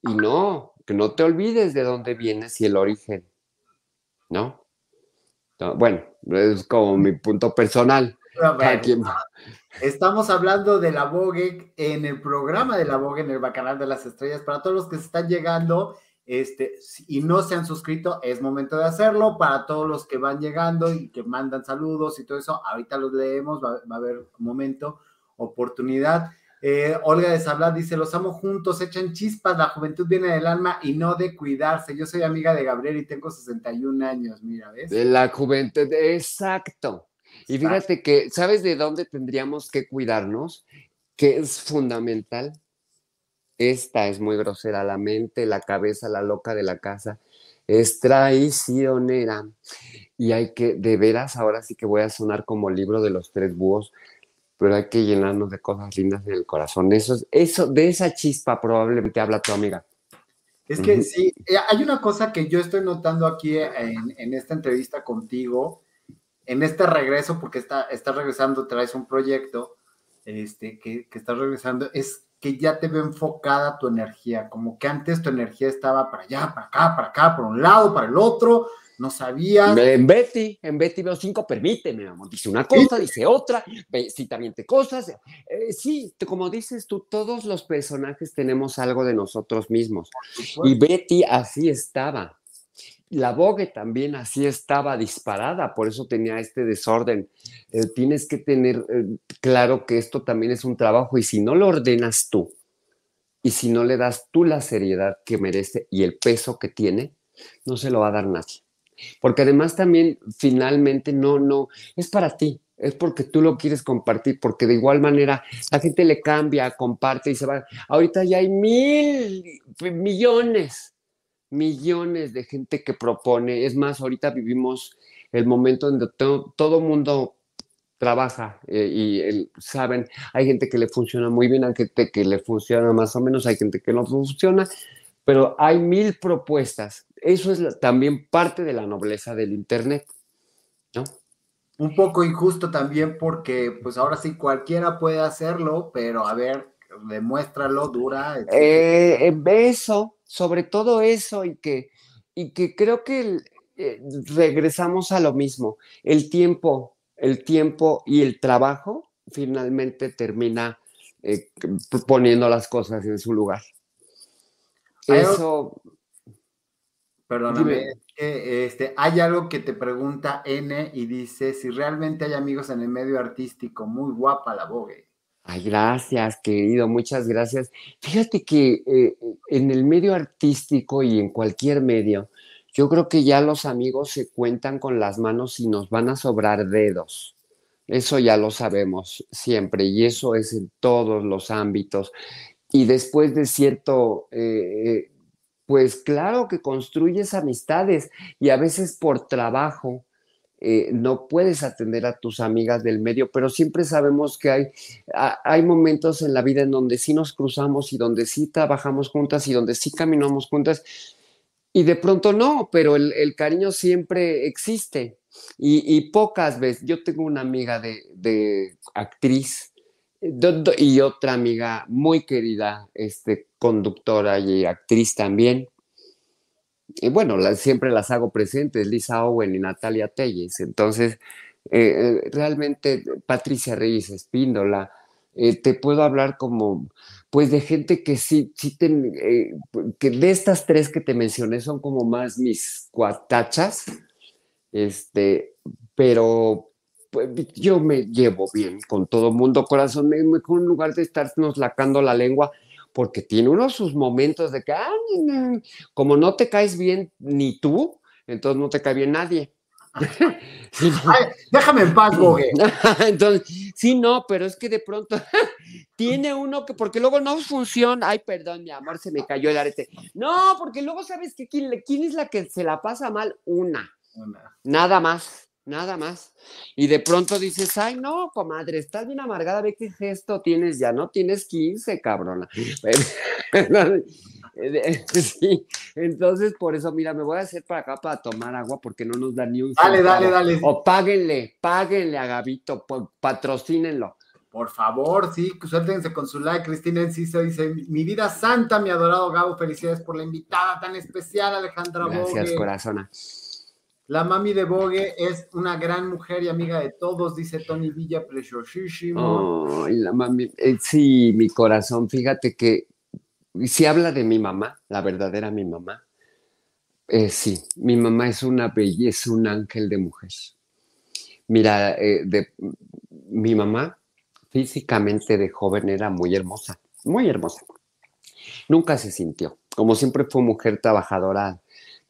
y no, que no te olvides de dónde vienes y el origen, ¿no? bueno, es como mi punto personal. Estamos hablando de la Vogue en el programa de la Vogue en el Bacanal de las Estrellas. Para todos los que se están llegando, este, y no se han suscrito, es momento de hacerlo. Para todos los que van llegando y que mandan saludos y todo eso, ahorita los leemos, va, a haber momento, oportunidad. Eh, Olga de Sablat dice: Los amo juntos, echan chispas, la juventud viene del alma y no de cuidarse. Yo soy amiga de Gabriel y tengo 61 años, mira, ¿ves? De la juventud, exacto. Y fíjate que, ¿sabes de dónde tendríamos que cuidarnos? Que es fundamental esta es muy grosera, la mente, la cabeza, la loca de la casa, es traicionera. Y hay que, de veras, ahora sí que voy a sonar como libro de los tres búhos, pero hay que llenarnos de cosas lindas en el corazón. Eso, eso de esa chispa probablemente habla tu amiga. Es que sí, eh, hay una cosa que yo estoy notando aquí en, esta entrevista contigo, en este regreso, porque está, estás regresando, traes un proyecto este, que, que estás regresando, es que ya te ve enfocada tu energía, como que antes tu energía estaba para allá, para acá, para acá, por un lado, para el otro, no sabías. En Betty, en Betty veo cinco, permíteme, amor, dice una cosa, dice otra, también te cosas. Eh, sí, como dices tú, todos los personajes tenemos algo de nosotros mismos. Y Betty así estaba la Vogue también así estaba disparada, por eso tenía este desorden. Eh, tienes que tener eh, claro que esto también es un trabajo y si no lo ordenas tú y si no le das tú la seriedad que merece y el peso que tiene, no se lo va a dar nadie. Porque además también finalmente no, no, es para ti, es porque tú lo quieres compartir, porque de igual manera la gente le cambia, comparte y se va. Ahorita ya hay mil millones millones de gente que propone. Es más, ahorita vivimos el momento en que todo, mundo trabaja eh, y saben, hay gente que le funciona muy bien, hay gente que le funciona más o menos, hay gente que no funciona, pero hay mil propuestas. Eso es también parte de la nobleza del Internet, ¿no? Un poco injusto también porque pues ahora sí cualquiera puede hacerlo, pero a ver, demuéstralo, dura. Eh, eso, sobre todo eso y que, y que creo que eh, regresamos a lo mismo. El tiempo, el tiempo y el trabajo finalmente termina eh, poniendo las cosas en su lugar. Eso. Perdóname, este, hay algo que te pregunta N y dice si realmente hay amigos en el medio artístico. Muy guapa la Vogue. Ay, gracias, querido, muchas gracias. Fíjate que eh, en el medio artístico y en cualquier medio, yo creo que ya los amigos se cuentan con las manos y nos van a sobrar dedos. Eso ya lo sabemos siempre y eso es en todos los ámbitos. Y después de cierto, eh, pues claro que construyes amistades y a veces por trabajo eh, no puedes atender a tus amigas del medio, pero siempre sabemos que hay, hay momentos en la vida en donde sí nos cruzamos y donde sí trabajamos juntas y donde sí caminamos juntas y de pronto no, pero el, cariño siempre existe y, pocas veces, yo tengo una amiga de, actriz y otra amiga muy querida, este, conductora y actriz también, y bueno, siempre las hago presentes, Lisa Owen y Natalia Telles. Entonces, eh, eh, realmente Patricia Reyes Espíndola, eh, te puedo hablar como, pues de gente que sí, sí que de estas tres que te mencioné son como más mis cuatachas, este, pero pues, yo me llevo bien con todo mundo, corazón, me, en lugar de estarnos lacando la lengua, porque tiene uno sus momentos de que, como no te caes bien ni tú, entonces no te cae bien nadie. Déjame en paz, Bogue. Entonces, sí, no, pero es que de pronto tiene uno que, porque luego no funciona. Ay, perdón, mi amor, se me cayó el arete. No, porque luego sabes que quién, quién es la que se la pasa mal, una. una. Nada más, nada más. Y de pronto dices, ay, no, comadre, estás bien amargada, ve qué gesto tienes ya, no tienes 15, cabrona. Sí, entonces por eso, mira, me voy a hacer para acá para tomar agua porque no nos da ni un. Dale, dale, dale. O páguenle, páguenle a Gabito, patrocínenlo. Por favor, sí, suéltense con su like. Cristina Enciso dice: Mi vida santa, mi adorado Gabo, felicidades por la invitada tan especial, Alejandra Gracias, corazona. La mami de Bogue es una gran mujer y amiga de todos, dice Tony Villa, preciosísimo. Ay, la mami, eh, sí, mi corazón, fíjate que si habla de mi mamá, la verdadera mi mamá, eh, sí, mi mamá es una belleza, un ángel de mujer. Mira, eh, de, mi mamá físicamente de joven era muy hermosa, muy hermosa. Nunca se sintió. Como siempre fue mujer trabajadora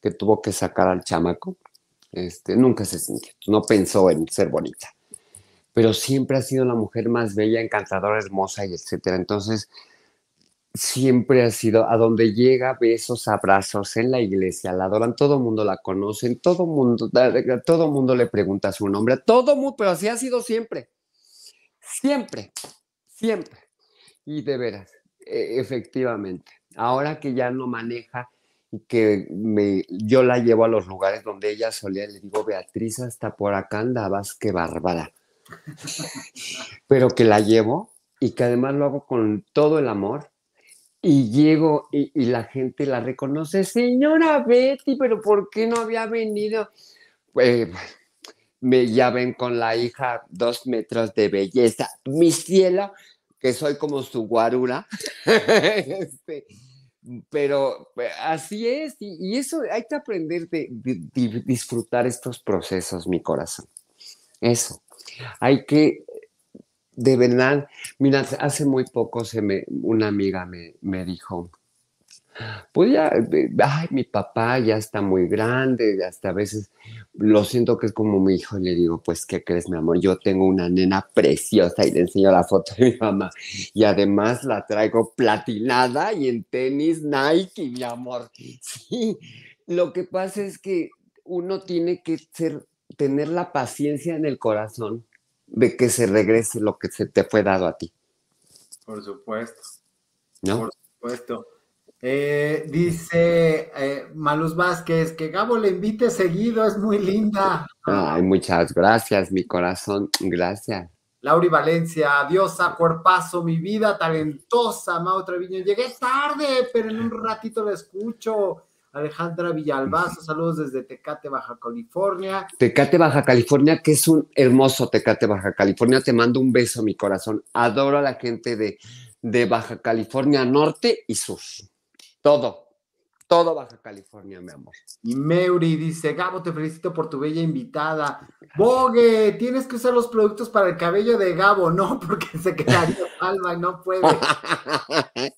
que tuvo que sacar al chamaco, este, nunca se sintió. No pensó en ser bonita. Pero siempre ha sido la mujer más bella, encantadora, hermosa y etcétera. Entonces, siempre ha sido a donde llega, besos, abrazos en la iglesia, la adoran, todo el mundo la conocen, todo mundo, todo mundo le pregunta su nombre, todo mundo, pero así ha sido siempre, siempre, siempre. Y de veras, e, efectivamente, ahora que ya no maneja y que me, yo la llevo a los lugares donde ella solía, le digo, Beatriz, hasta por acá andabas, qué bárbara. Pero que la llevo y que además lo hago con todo el amor y llego y, la gente la reconoce, señora Betty, pero ¿por qué no había venido? Pues me ya ven con la hija dos metros de belleza, mi cielo, que soy como su guarura. este, pero pues, así es, y, eso hay que aprender de, disfrutar estos procesos, mi corazón. Eso. Hay que de verdad, mira, hace muy poco se me, una amiga me, me dijo, pues ya, ay, mi papá ya está muy grande, hasta a veces lo siento que es como mi hijo, y le digo, pues, ¿qué crees, mi amor? Yo tengo una nena preciosa y le enseño la foto de mi mamá, y además la traigo platinada y en tenis Nike, mi amor. Sí, lo que pasa es que uno tiene que ser, tener la paciencia en el corazón de que se regrese lo que se te fue dado a ti. Por supuesto. ¿No? Por supuesto. Eh, dice eh, Maluz Vázquez que Gabo le invite seguido, es muy linda. Ay, muchas gracias, mi corazón, gracias. Lauri Valencia, diosa, cuerpazo, mi vida talentosa, Mau Treviño. Llegué tarde, pero en un ratito la escucho. Alejandra Villalbazo, saludos desde Tecate, Baja California. Tecate, Baja California, que es un hermoso Tecate, Baja California. Te mando un beso, mi corazón. Adoro a la gente de, de Baja California Norte y Sur. Todo, todo Baja California, mi amor. Y Meuri dice, Gabo, te felicito por tu bella invitada. Bogue, tienes que usar los productos para el cabello de Gabo, no, porque se quedaría palma y no puede.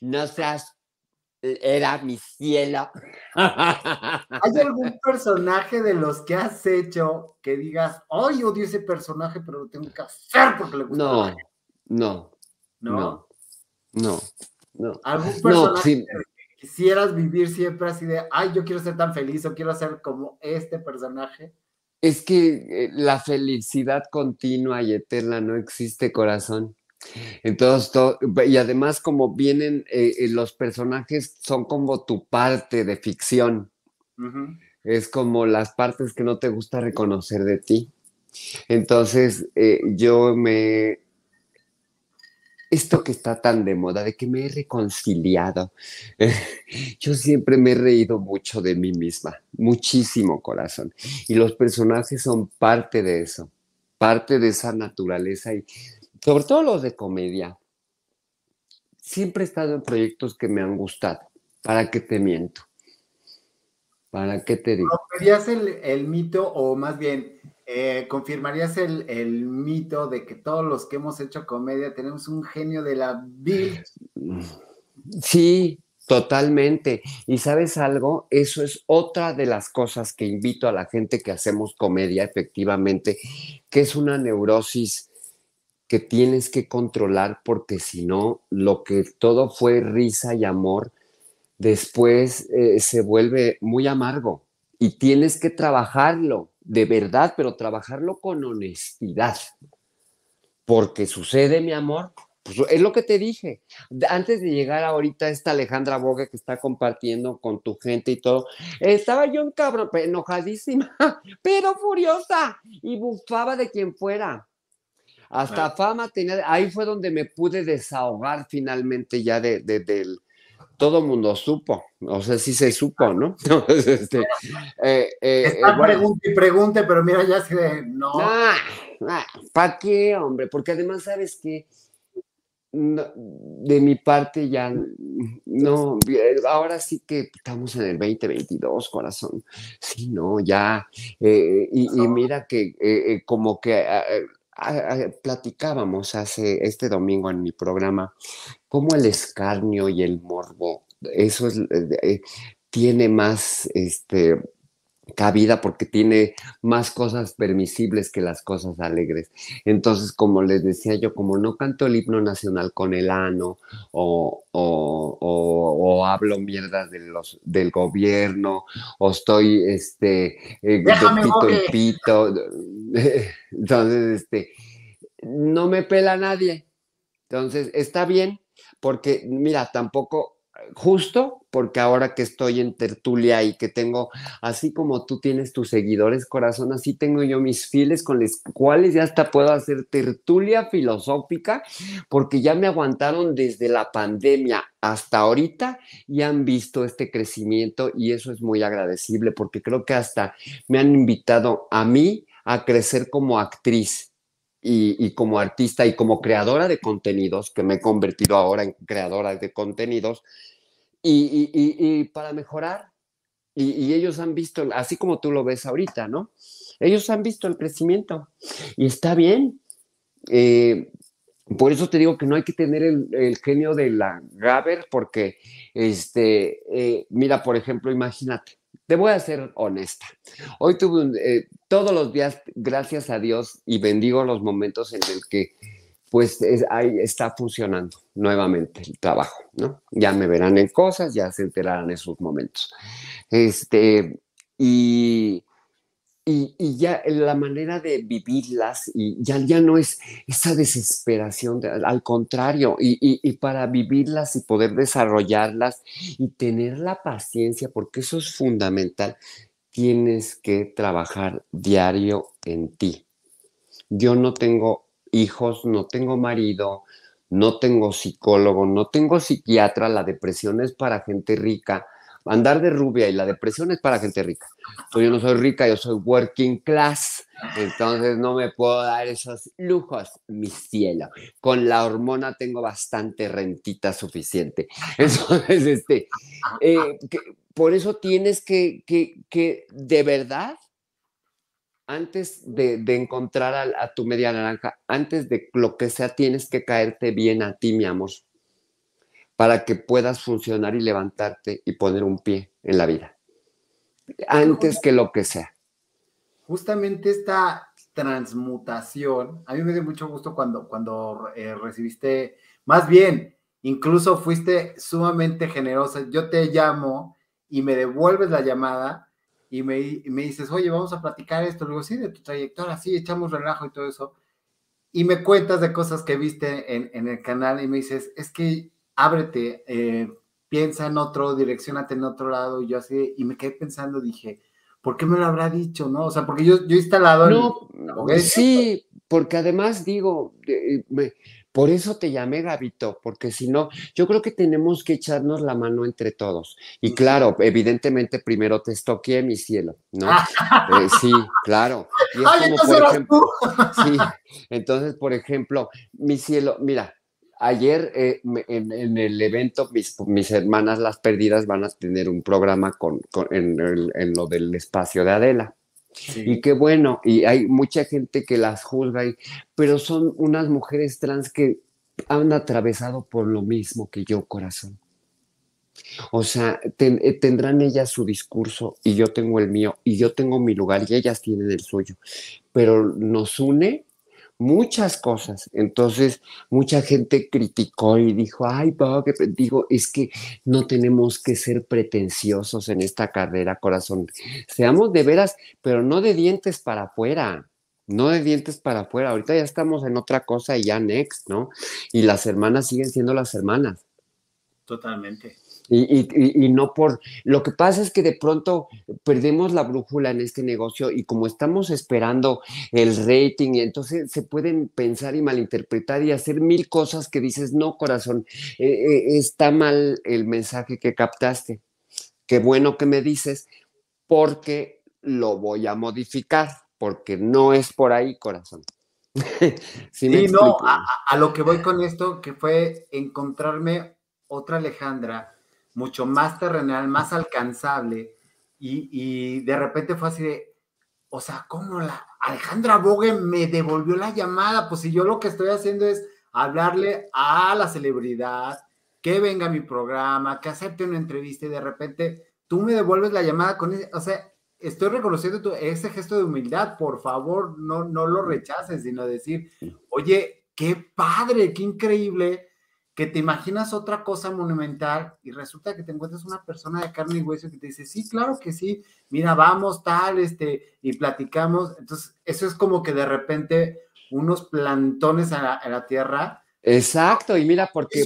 no seas era mi cielo. ¿Hay algún personaje de los que has hecho que digas, ay, odio ese personaje, pero lo tengo que hacer porque le gusta? No, no, no, no, no. ¿Algún personaje que quisieras vivir siempre así de, ay, yo quiero ser tan feliz o quiero ser como este personaje? Es que eh, la felicidad continua y eterna no existe, corazón. Entonces, y además como vienen, eh, eh, los personajes son como tu parte de ficción. Es como las partes que no te gusta reconocer de ti. Entonces, eh, yo me... Esto que está tan de moda, de que me he reconciliado, yo siempre me he reído mucho de mí misma, muchísimo corazón. Y los personajes son parte de eso, parte de esa naturaleza y sobre todo los de comedia. Siempre he estado en proyectos que me han gustado. ¿Para qué te miento? ¿Para qué te digo? ¿Romperías el, mito o más bien eh, confirmarías el, mito de que todos los que hemos hecho comedia tenemos un genio de la vil? Sí, Totalmente. Y sabes algo, eso es otra de las cosas que invito a la gente que hacemos comedia, efectivamente, que es una neurosis que tienes que controlar porque si no, lo que todo fue risa y amor, después eh, se vuelve muy amargo y tienes que trabajarlo de verdad, pero trabajarlo con honestidad. Porque sucede, mi amor, pues es lo que te dije. Antes de llegar ahorita esta Alejandra Boga que está compartiendo con tu gente y todo, estaba yo en cabrón, enojadísima, pero furiosa y bufaba de quien fuera. Hasta fama tenía, ahí fue donde me pude desahogar finalmente ya de, del, todo mundo supo, o sea, sí se supo, ¿no? Entonces, este, eh, eh, Está eh, pregunte y pregunte, pero mira, ya se, no. ¿Para qué, hombre? Porque además, ¿sabes que de mi parte ya no, ahora sí que estamos en el 2022, corazón. Sí, no, ya. y, mira que como que platicábamos hace este domingo en mi programa cómo el escarnio y el morbo, eso es, eh, tiene más este, cabida porque tiene más cosas permisibles que las cosas alegres. Entonces, como les decía yo, como no canto el himno nacional con el ano o, hablo mierdas de los, del gobierno o estoy este, eh, de pito en pito, entonces, este, no me pela nadie. Entonces, está bien, porque mira, tampoco justo porque ahora que estoy en tertulia y que tengo, así como tú tienes tus seguidores, corazón, así tengo yo mis fieles con los cuales ya hasta puedo hacer tertulia filosófica, porque ya me aguantaron desde la pandemia hasta ahorita y han visto este crecimiento y eso es muy agradecible porque creo que hasta me han invitado a mí a crecer como actriz y, como artista y como creadora de contenidos, que me he convertido ahora en creadora de contenidos, y, para mejorar. Y, ellos han visto, así como tú lo ves ahorita, ¿no? Ellos han visto el crecimiento y está bien. Eh, por eso te digo que no hay que tener el, genio de la Gaber, porque, este, eh, mira, por ejemplo, imagínate, te voy a ser honesta. Hoy tuve eh, todos los días, gracias a Dios, y bendigo los momentos en el que pues ahí está funcionando nuevamente el trabajo, ¿no? Ya me verán en cosas, ya se enterarán en sus momentos. Este, y, y, ya la manera de vivirlas y ya, ya no es esa desesperación, al contrario, y, y, para vivirlas y poder desarrollarlas y tener la paciencia, porque eso es fundamental, tienes que trabajar diario en ti. Yo no tengo hijos, no tengo marido, no tengo psicólogo, no tengo psiquiatra, la depresión es para gente rica andar de rubia y la depresión es para gente rica. yo no soy rica, yo soy working class, entonces no me puedo dar esos lujos, mi cielo. Con la hormona tengo bastante rentita suficiente. Entonces, este, eh, por eso tienes que, que, de verdad, antes de, encontrar a, a tu media naranja, antes de lo que sea, tienes que caerte bien a ti, mi amor para que puedas funcionar y levantarte y poner un pie en la vida, antes que lo que sea. Justamente esta transmutación, a mí me dio mucho gusto cuando, cuando eh, recibiste, más bien, incluso fuiste sumamente generosa. Yo te llamo y me devuelves la llamada y me, me dices, oye, vamos a platicar esto. Luego, sí, de tu trayectoria, sí, echamos relajo y todo eso. Y me cuentas de cosas que viste en, en el canal y me dices, es que ábrete, eh, piensa en otro, direccionate en otro lado, y yo así, y me quedé pensando, dije, ¿por qué me lo habrá dicho, no? O sea, porque yo, yo he instalado... No, sí, porque además digo, por eso te llamé Gabito, porque si no, yo creo que tenemos que echarnos la mano entre todos. Y claro, evidentemente primero te estoqué mi cielo, ¿no? Eh, sí, claro. Y es como, por ejemplo, sí, entonces, por ejemplo, mi cielo, mira, ayer eh, en, el evento, mis, hermanas las perdidas van a tener un programa con, en, lo del espacio de Adela. Y qué bueno, y hay mucha gente que las juzga, pero son unas mujeres trans que han atravesado por lo mismo que yo, corazón. O sea, eh, tendrán ellas su discurso y yo tengo el mío y yo tengo mi lugar y ellas tienen el suyo, pero nos une muchas cosas. Entonces, mucha gente criticó y dijo, ay, que digo, es que no tenemos que ser pretenciosos en esta carrera, corazón. Seamos de veras, pero no de dientes para afuera. No de dientes para afuera. Ahorita ya estamos en otra cosa y ya next, ¿no? Y las hermanas siguen siendo las hermanas. Totalmente. Y, no por... Lo que pasa es que de pronto perdemos la brújula en este negocio y como estamos esperando el rating, entonces se pueden pensar y malinterpretar y hacer mil cosas que dices, no, corazón, eh, eh, está mal el mensaje que captaste. Qué bueno que me dices, porque lo voy a modificar, porque no es por ahí, corazón. sí, no, a lo que voy con esto, que fue encontrarme otra Alejandra mucho más terrenal, más alcanzable, y, de repente fue así de, o sea, ¿cómo la Alejandra Bogue me devolvió la llamada? Pues si yo lo que estoy haciendo es hablarle a la celebridad, que venga a mi programa, que acepte una entrevista y de repente tú me devuelves la llamada con ese, o sea, estoy reconociendo tu, ese gesto de humildad, por favor, no, no lo rechaces, sino decir, oye, qué padre, qué increíble que te imaginas otra cosa monumental y resulta que te encuentras una persona de carne y hueso que te dice, sí, claro que sí, mira, vamos, tal, este, y platicamos. Entonces, eso es como que de repente unos plantones a la, tierra. Exacto, y mira, porque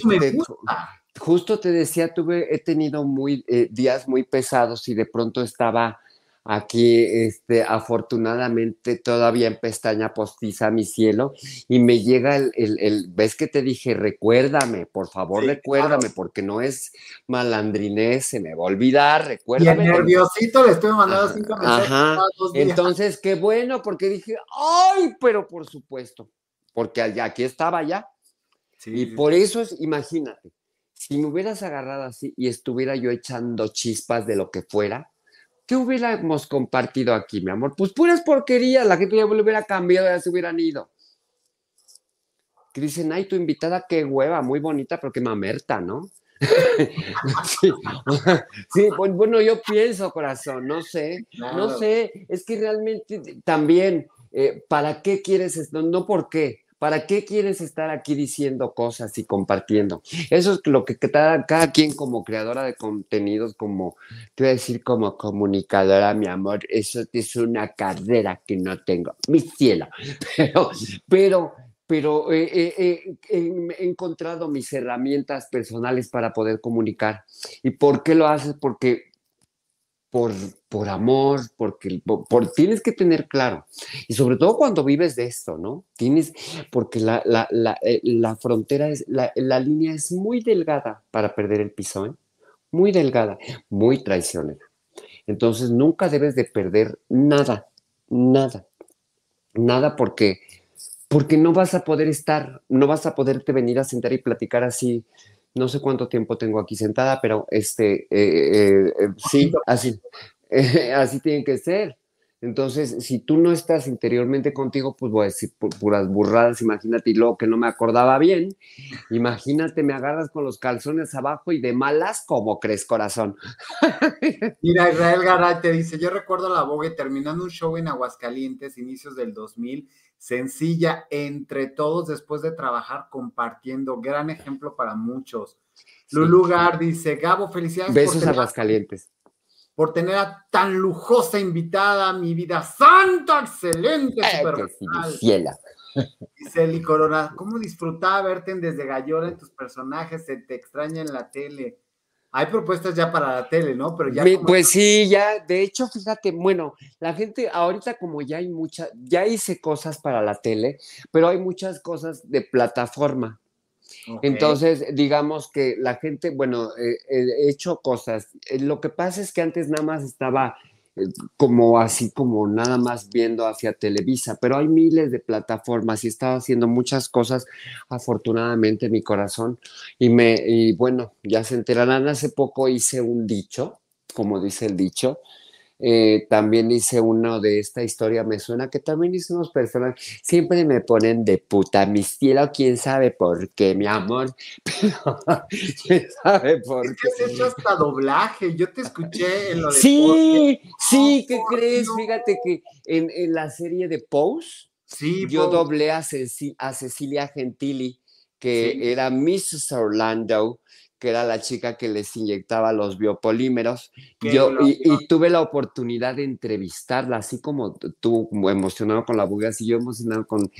justo te decía, tuve, he tenido muy, eh, días muy pesados y de pronto estaba Aquí, este, afortunadamente, todavía en pestaña postiza mi cielo y me llega el, el, ves que te dije, recuérdame, por favor, recuérdame, porque no es malandrinés, se me va a olvidar, recuérdame. Y el nerviosito le estoy mandando cinco mensajes. Ajá. Entonces, qué bueno, porque dije, ay, pero por supuesto, porque allá, aquí estaba ya. y por eso es, imagínate, si me hubieras agarrado así y estuviera yo echando chispas de lo que fuera, ¿qué hubiéramos compartido aquí, mi amor? Pues puras porquerías, la gente ya lo hubiera cambiado, ya se hubieran ido. Que dicen, ay, tu invitada, qué hueva, muy bonita, pero qué mamerta, ¿no? sí, bueno, yo pienso, corazón, no sé, no sé, es que realmente también, eh, ¿para qué quieres esto? No, ¿por qué? ¿Para qué quieres estar aquí diciendo cosas y compartiendo? Eso es lo que cada, cada quien como creadora de contenidos, como, te voy a decir como comunicadora, mi amor, eso es una carrera que no tengo, mi cielo. Pero, pero, pero he encontrado mis herramientas personales para poder comunicar. ¿Y por qué lo haces? Porque por, por amor, porque por, tienes que tener claro. Y sobre todo cuando vives de esto, ¿no? Tienes, porque la, la, la, eh, la frontera es, la, línea es muy delgada para perder el piso, ¿eh? Muy delgada, muy traicionera. Entonces nunca debes de perder nada, nada, nada porque, porque no vas a poder estar, no vas a poderte venir a sentar y platicar así no sé cuánto tiempo tengo aquí sentada, pero este, eh, eh, eh, sí, así, así tiene que ser. Entonces, si tú no estás interiormente contigo, pues voy a decir puras burradas, imagínate, y luego que no me acordaba bien, imagínate, me agarras con los calzones abajo y de malas, como crees, corazón? Mira, Israel Garay te dice, yo recuerdo a la Bogue terminando un show en Aguascalientes, inicios del 2000, sencilla, entre todos después de trabajar compartiendo, gran ejemplo para muchos. Lulugar dice, Gabo, felicidades. Besos a Aguascalientes por tener a tan lujosa invitada, mi vida santa, excelente, super Dice Eli Corona, ¿cómo disfrutaba verte en Desde Gallora en tus personajes? Se te extraña en la tele. Hay propuestas ya para la tele, ¿no? Pero ya. Pues sí, ya, de hecho, fíjate, bueno, la gente ahorita como ya hay muchas, ya hice cosas para la tele, pero hay muchas cosas de plataforma. Entonces, digamos que la gente, bueno, eh, eh, he hecho cosas. Eh, lo que pasa es que antes nada más estaba como así, como nada más viendo hacia Televisa, pero hay miles de plataformas y estaba haciendo muchas cosas, afortunadamente, mi corazón. Y me, y bueno, ya se enterarán, hace poco hice un dicho, como dice el dicho, eh, también hice uno de esta historia, me suena que también hice unos personajes, siempre me ponen de puta, mi cielo, quién sabe por qué, mi amor, pero quién sabe por Es qué. que has hecho hasta doblaje. Yo te escuché en lo de. Sí, sí, ¿qué crees? Fíjate que en, en la serie de Pose, Sí, yo Pose. doblé a, Ceci- a Cecilia Gentili, que Sí. era Mrs. Orlando, que era la chica que les inyectaba los biopolímeros. Yo, y, y tuve la oportunidad de entrevistarla, así como tú, emocionado con la buga, así yo emocionado con,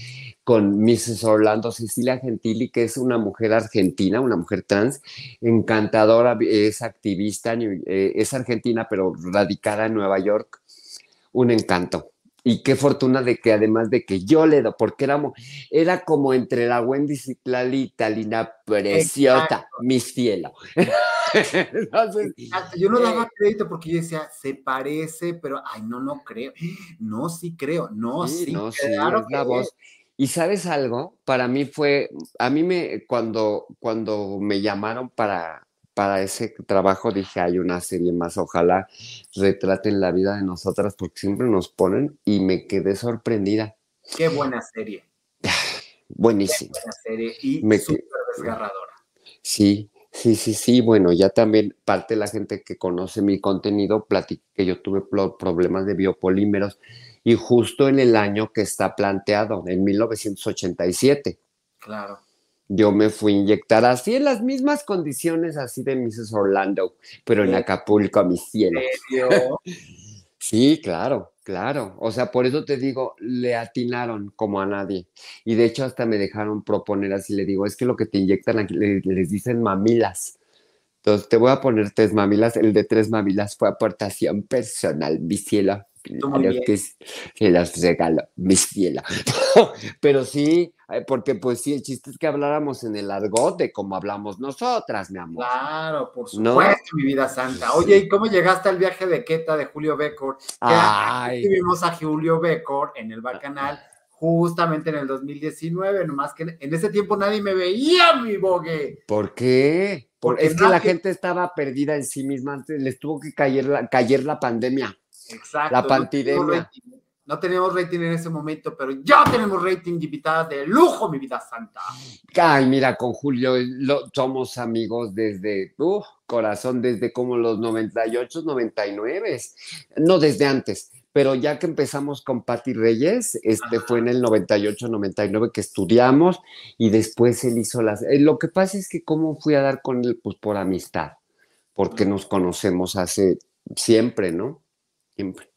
con Mrs. Orlando, Cecilia Gentili, que es una mujer argentina, una mujer trans, encantadora, es activista, eh, es argentina, pero radicada en Nueva York. Un encanto. Y qué fortuna de que además de que yo le doy, porque éramos, era como entre la Wendy Citlali y Talina preciosa, Exacto. mi cielo. Entonces, Yo no Eh, daba crédito porque yo decía, se parece, pero ay, no, no creo. No, sí creo. No, Sí, sí, no, sí, la voz. Y sabes algo, para mí fue, a mí me, cuando, cuando me llamaron para, para ese trabajo, dije, hay una serie más, ojalá retraten la vida de nosotras, porque siempre nos ponen, y me quedé sorprendida. Qué buena serie. Buena serie y Me- súper desgarradora. Sí, sí, sí, sí. Bueno, ya también parte de la gente que conoce mi contenido platica que yo tuve problemas de biopolímeros y justo en el año que está planteado, en 1987. Claro. Yo me fui a inyectar así en las mismas condiciones, así de Mrs. Orlando, pero en. Acapulco, mi cielo. Sí, claro, claro. O sea, por eso te digo, le atinaron como a nadie. Y de hecho hasta me dejaron proponer así, le digo, es que lo que te inyectan aquí le- les dicen mamilas. Entonces te voy a poner tres mamilas. El de tres mamilas fue aportación personal, mi cielo. Bien. que se los regalo, mi cielo. Pero sí, eh, porque pues sí, el chiste es que habláramos en el argot de como hablamos nosotras, mi amor. Claro, por ¿No? supuesto, mi vida santa. Oye, ¿y cómo llegaste al viaje de Queta de Julio Becor? Que Ay. Vimos a Julio Becor en el Bacanal justamente en el 2019, nomás que en ese tiempo nadie me veía, mi bogue. ¿Por qué? Por- Porque es que la gente estaba perdida en sí misma antes, les tuvo que caer la, caer la pandemia. Exacto. La no pandemia. rating, No teníamos rating en ese momento, pero ya tenemos rating de invitadas de lujo, mi vida santa. Ay, mira, con Julio lo- somos amigos desde, uh, corazón, desde como los 98, 99, no desde antes, pero ya que empezamos con Patti Reyes, este Ajá. fue en el 98, 99 que estudiamos y después él hizo las... eh, lo que pasa es que cómo fui a dar con él, pues por amistad, porque nos conocemos hace siempre, ¿no? Siempre.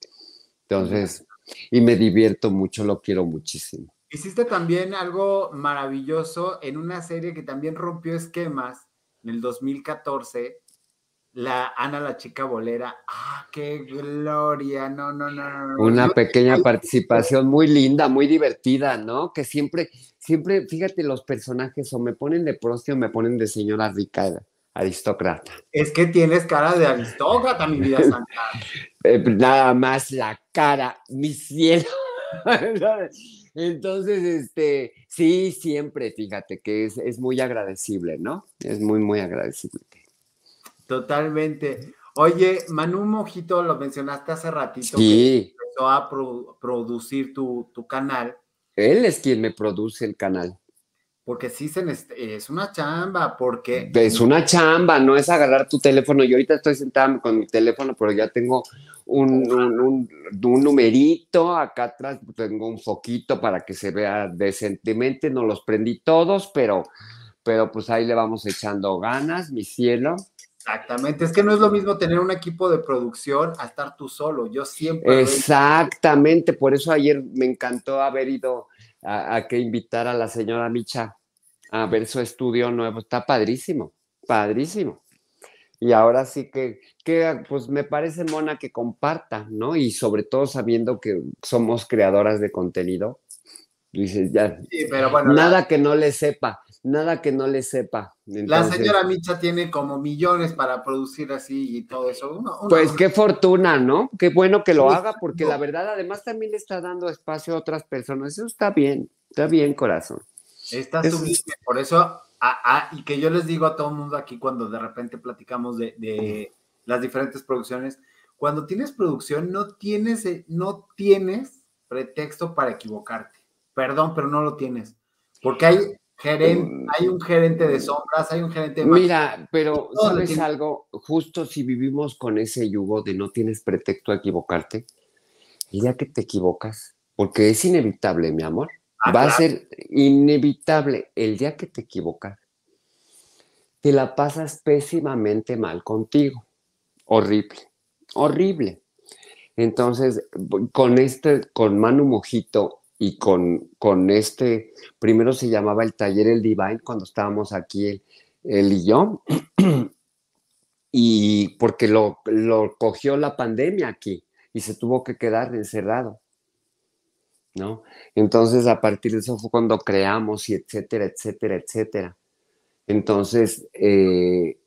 Entonces, y me divierto mucho, lo quiero muchísimo. Hiciste también algo maravilloso en una serie que también rompió esquemas en el 2014, la Ana la chica bolera. ¡Ah, qué gloria! No, no, no, no. no. Una pequeña participación muy linda, muy divertida, ¿no? Que siempre, siempre, fíjate, los personajes o me ponen de prosti o me ponen de señora rica, aristócrata. Es que tienes cara de aristócrata, mi vida santa. Eh, nada más la cara, mi cielo. Entonces, este, sí, siempre, fíjate que es, es muy agradecible, ¿no? Es muy, muy agradecible. Totalmente. Oye, Manu Mojito, lo mencionaste hace ratito, que Sí, empezó a pro- producir tu, tu canal, él es quien me produce el canal. Porque sí se es una chamba, porque Es una chamba, no es agarrar tu teléfono. Yo ahorita estoy sentada con mi teléfono, pero ya tengo un, un, un- un numerito. Acá atrás tengo un foquito para que se vea decentemente. No los prendí todos, pero, pero pues ahí le vamos echando ganas, mi cielo. exactamente, es que no es lo mismo tener un equipo de producción a estar tú solo. Yo siempre... Exactamente, por eso ayer me encantó haber ido a, a que invitar a la señora Micha a ver su estudio nuevo. Está padrísimo, padrísimo. Y ahora sí que, que, pues me parece mona que comparta, ¿no? Y sobre todo sabiendo que somos creadoras de contenido. Dices, ya, Sí, pero bueno, la- nada que no le sepa, nada que no le sepa. La señora Micha tiene como millones para producir así y todo eso. Uno- uno- Pues qué fortuna, ¿no? Qué bueno que lo Sí, haga, porque no. la verdad además también le está dando espacio a otras personas. Eso está bien, está bien, corazón. Está sublime. Por eso, a- a- y que yo les digo a todo el mundo aquí cuando de repente platicamos de, de las diferentes producciones, cuando tienes producción no tienes, eh, no tienes pretexto para equivocarte. Perdón, pero no lo tienes. Porque hay, gerente, Mm. hay un gerente de sombras, hay un gerente de Mira, pero ¿sabes tiene- algo? Justo si vivimos con ese yugo de no tienes pretexto a equivocarte, el día que te equivocas, porque es inevitable, mi amor, Ah, va a ser inevitable el día que te equivocas, te la pasas pésimamente mal contigo. Horrible, horrible. Entonces, con este, con Manu Mojito y con, con este, primero se llamaba el taller El Divine cuando estábamos aquí él, él y yo, y porque lo, lo cogió la pandemia aquí y se tuvo que quedar encerrado. ¿No? Entonces, a partir de eso fue cuando creamos y etcétera, etcétera, etcétera. Entonces, eh,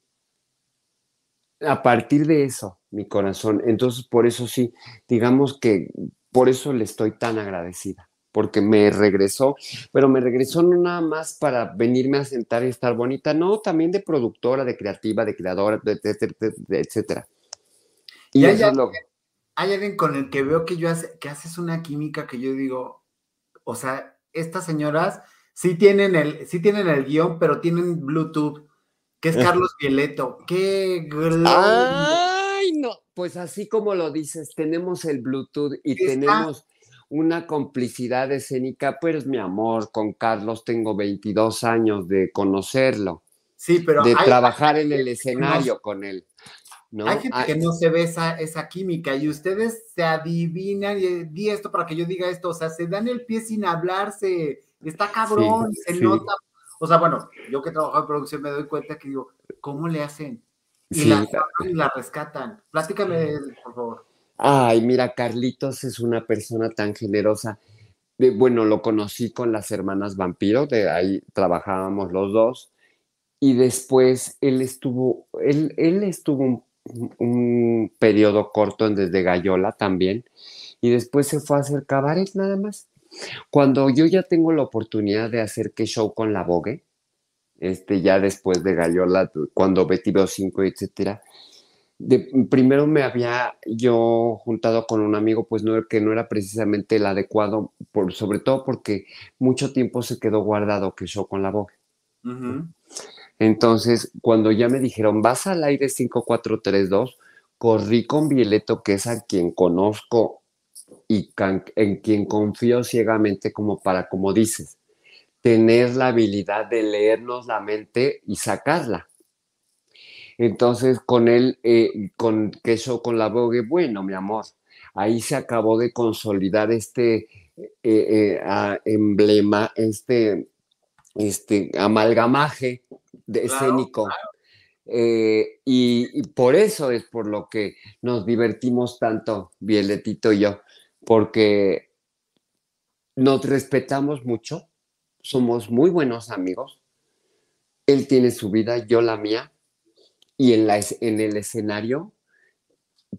a partir de eso, mi corazón, entonces por eso sí, digamos que por eso le estoy tan agradecida, porque me regresó, pero me regresó no nada más para venirme a sentar y estar bonita, no, también de productora, de creativa, de creadora, etcétera. Y eso es lo hay alguien con el que veo que yo hace, que haces una química que yo digo, o sea, estas señoras sí tienen el, sí tienen el guion, pero tienen Bluetooth, que es. Carlos Violeto. ¡Qué! Ay, no. Pues así como lo dices, tenemos el Bluetooth y Está- tenemos una complicidad escénica, pues mi amor, con Carlos tengo 22 años de conocerlo, Sí, pero de hay, trabajar en el escenario con él. ¿no? hay gente Ah, que no se ve esa, esa química y ustedes se adivinan y di esto para que yo diga esto, o sea, se dan el pie sin hablarse, está cabrón, Sí, se sí. nota. O sea, bueno, yo que trabajo en producción me doy cuenta que digo, ¿cómo le hacen? Y sí. la y la rescatan. Platícame, por favor. Ay, mira, Carlitos es una persona tan generosa. De- bueno, lo conocí con las hermanas Vampiro, de ahí trabajábamos los dos. Y después él estuvo, él, estuvo un, un periodo corto en Desde Gallola también. Y después se fue a hacer cabaret nada más. Cuando yo ya tengo la oportunidad de hacer que show con la Vogue, este, ya después de Gallola, cuando Betty Veo 5, etcétera, de- primero me había yo juntado con un amigo, pues no, que no era precisamente el adecuado, por, sobre todo porque mucho tiempo se quedó guardado que show con la. Ujú. Entonces, cuando ya me dijeron, vas al aire 5432, corrí con Violeto, que es a quien conozco y can- en quien confío ciegamente, como para, como dices, tener la habilidad de leernos la mente y sacarla. Entonces, con él, eh, con queso, con la Vogue, bueno, mi amor, ahí se acabó de consolidar este eh, eh, ah, emblema, este, este amalgamaje de Claro, escénico. Eh, y, y por eso es por lo que nos divertimos tanto, Violetito y yo, porque nos respetamos mucho, somos muy buenos amigos. Él tiene su vida, yo la mía, y en, la, en el escenario,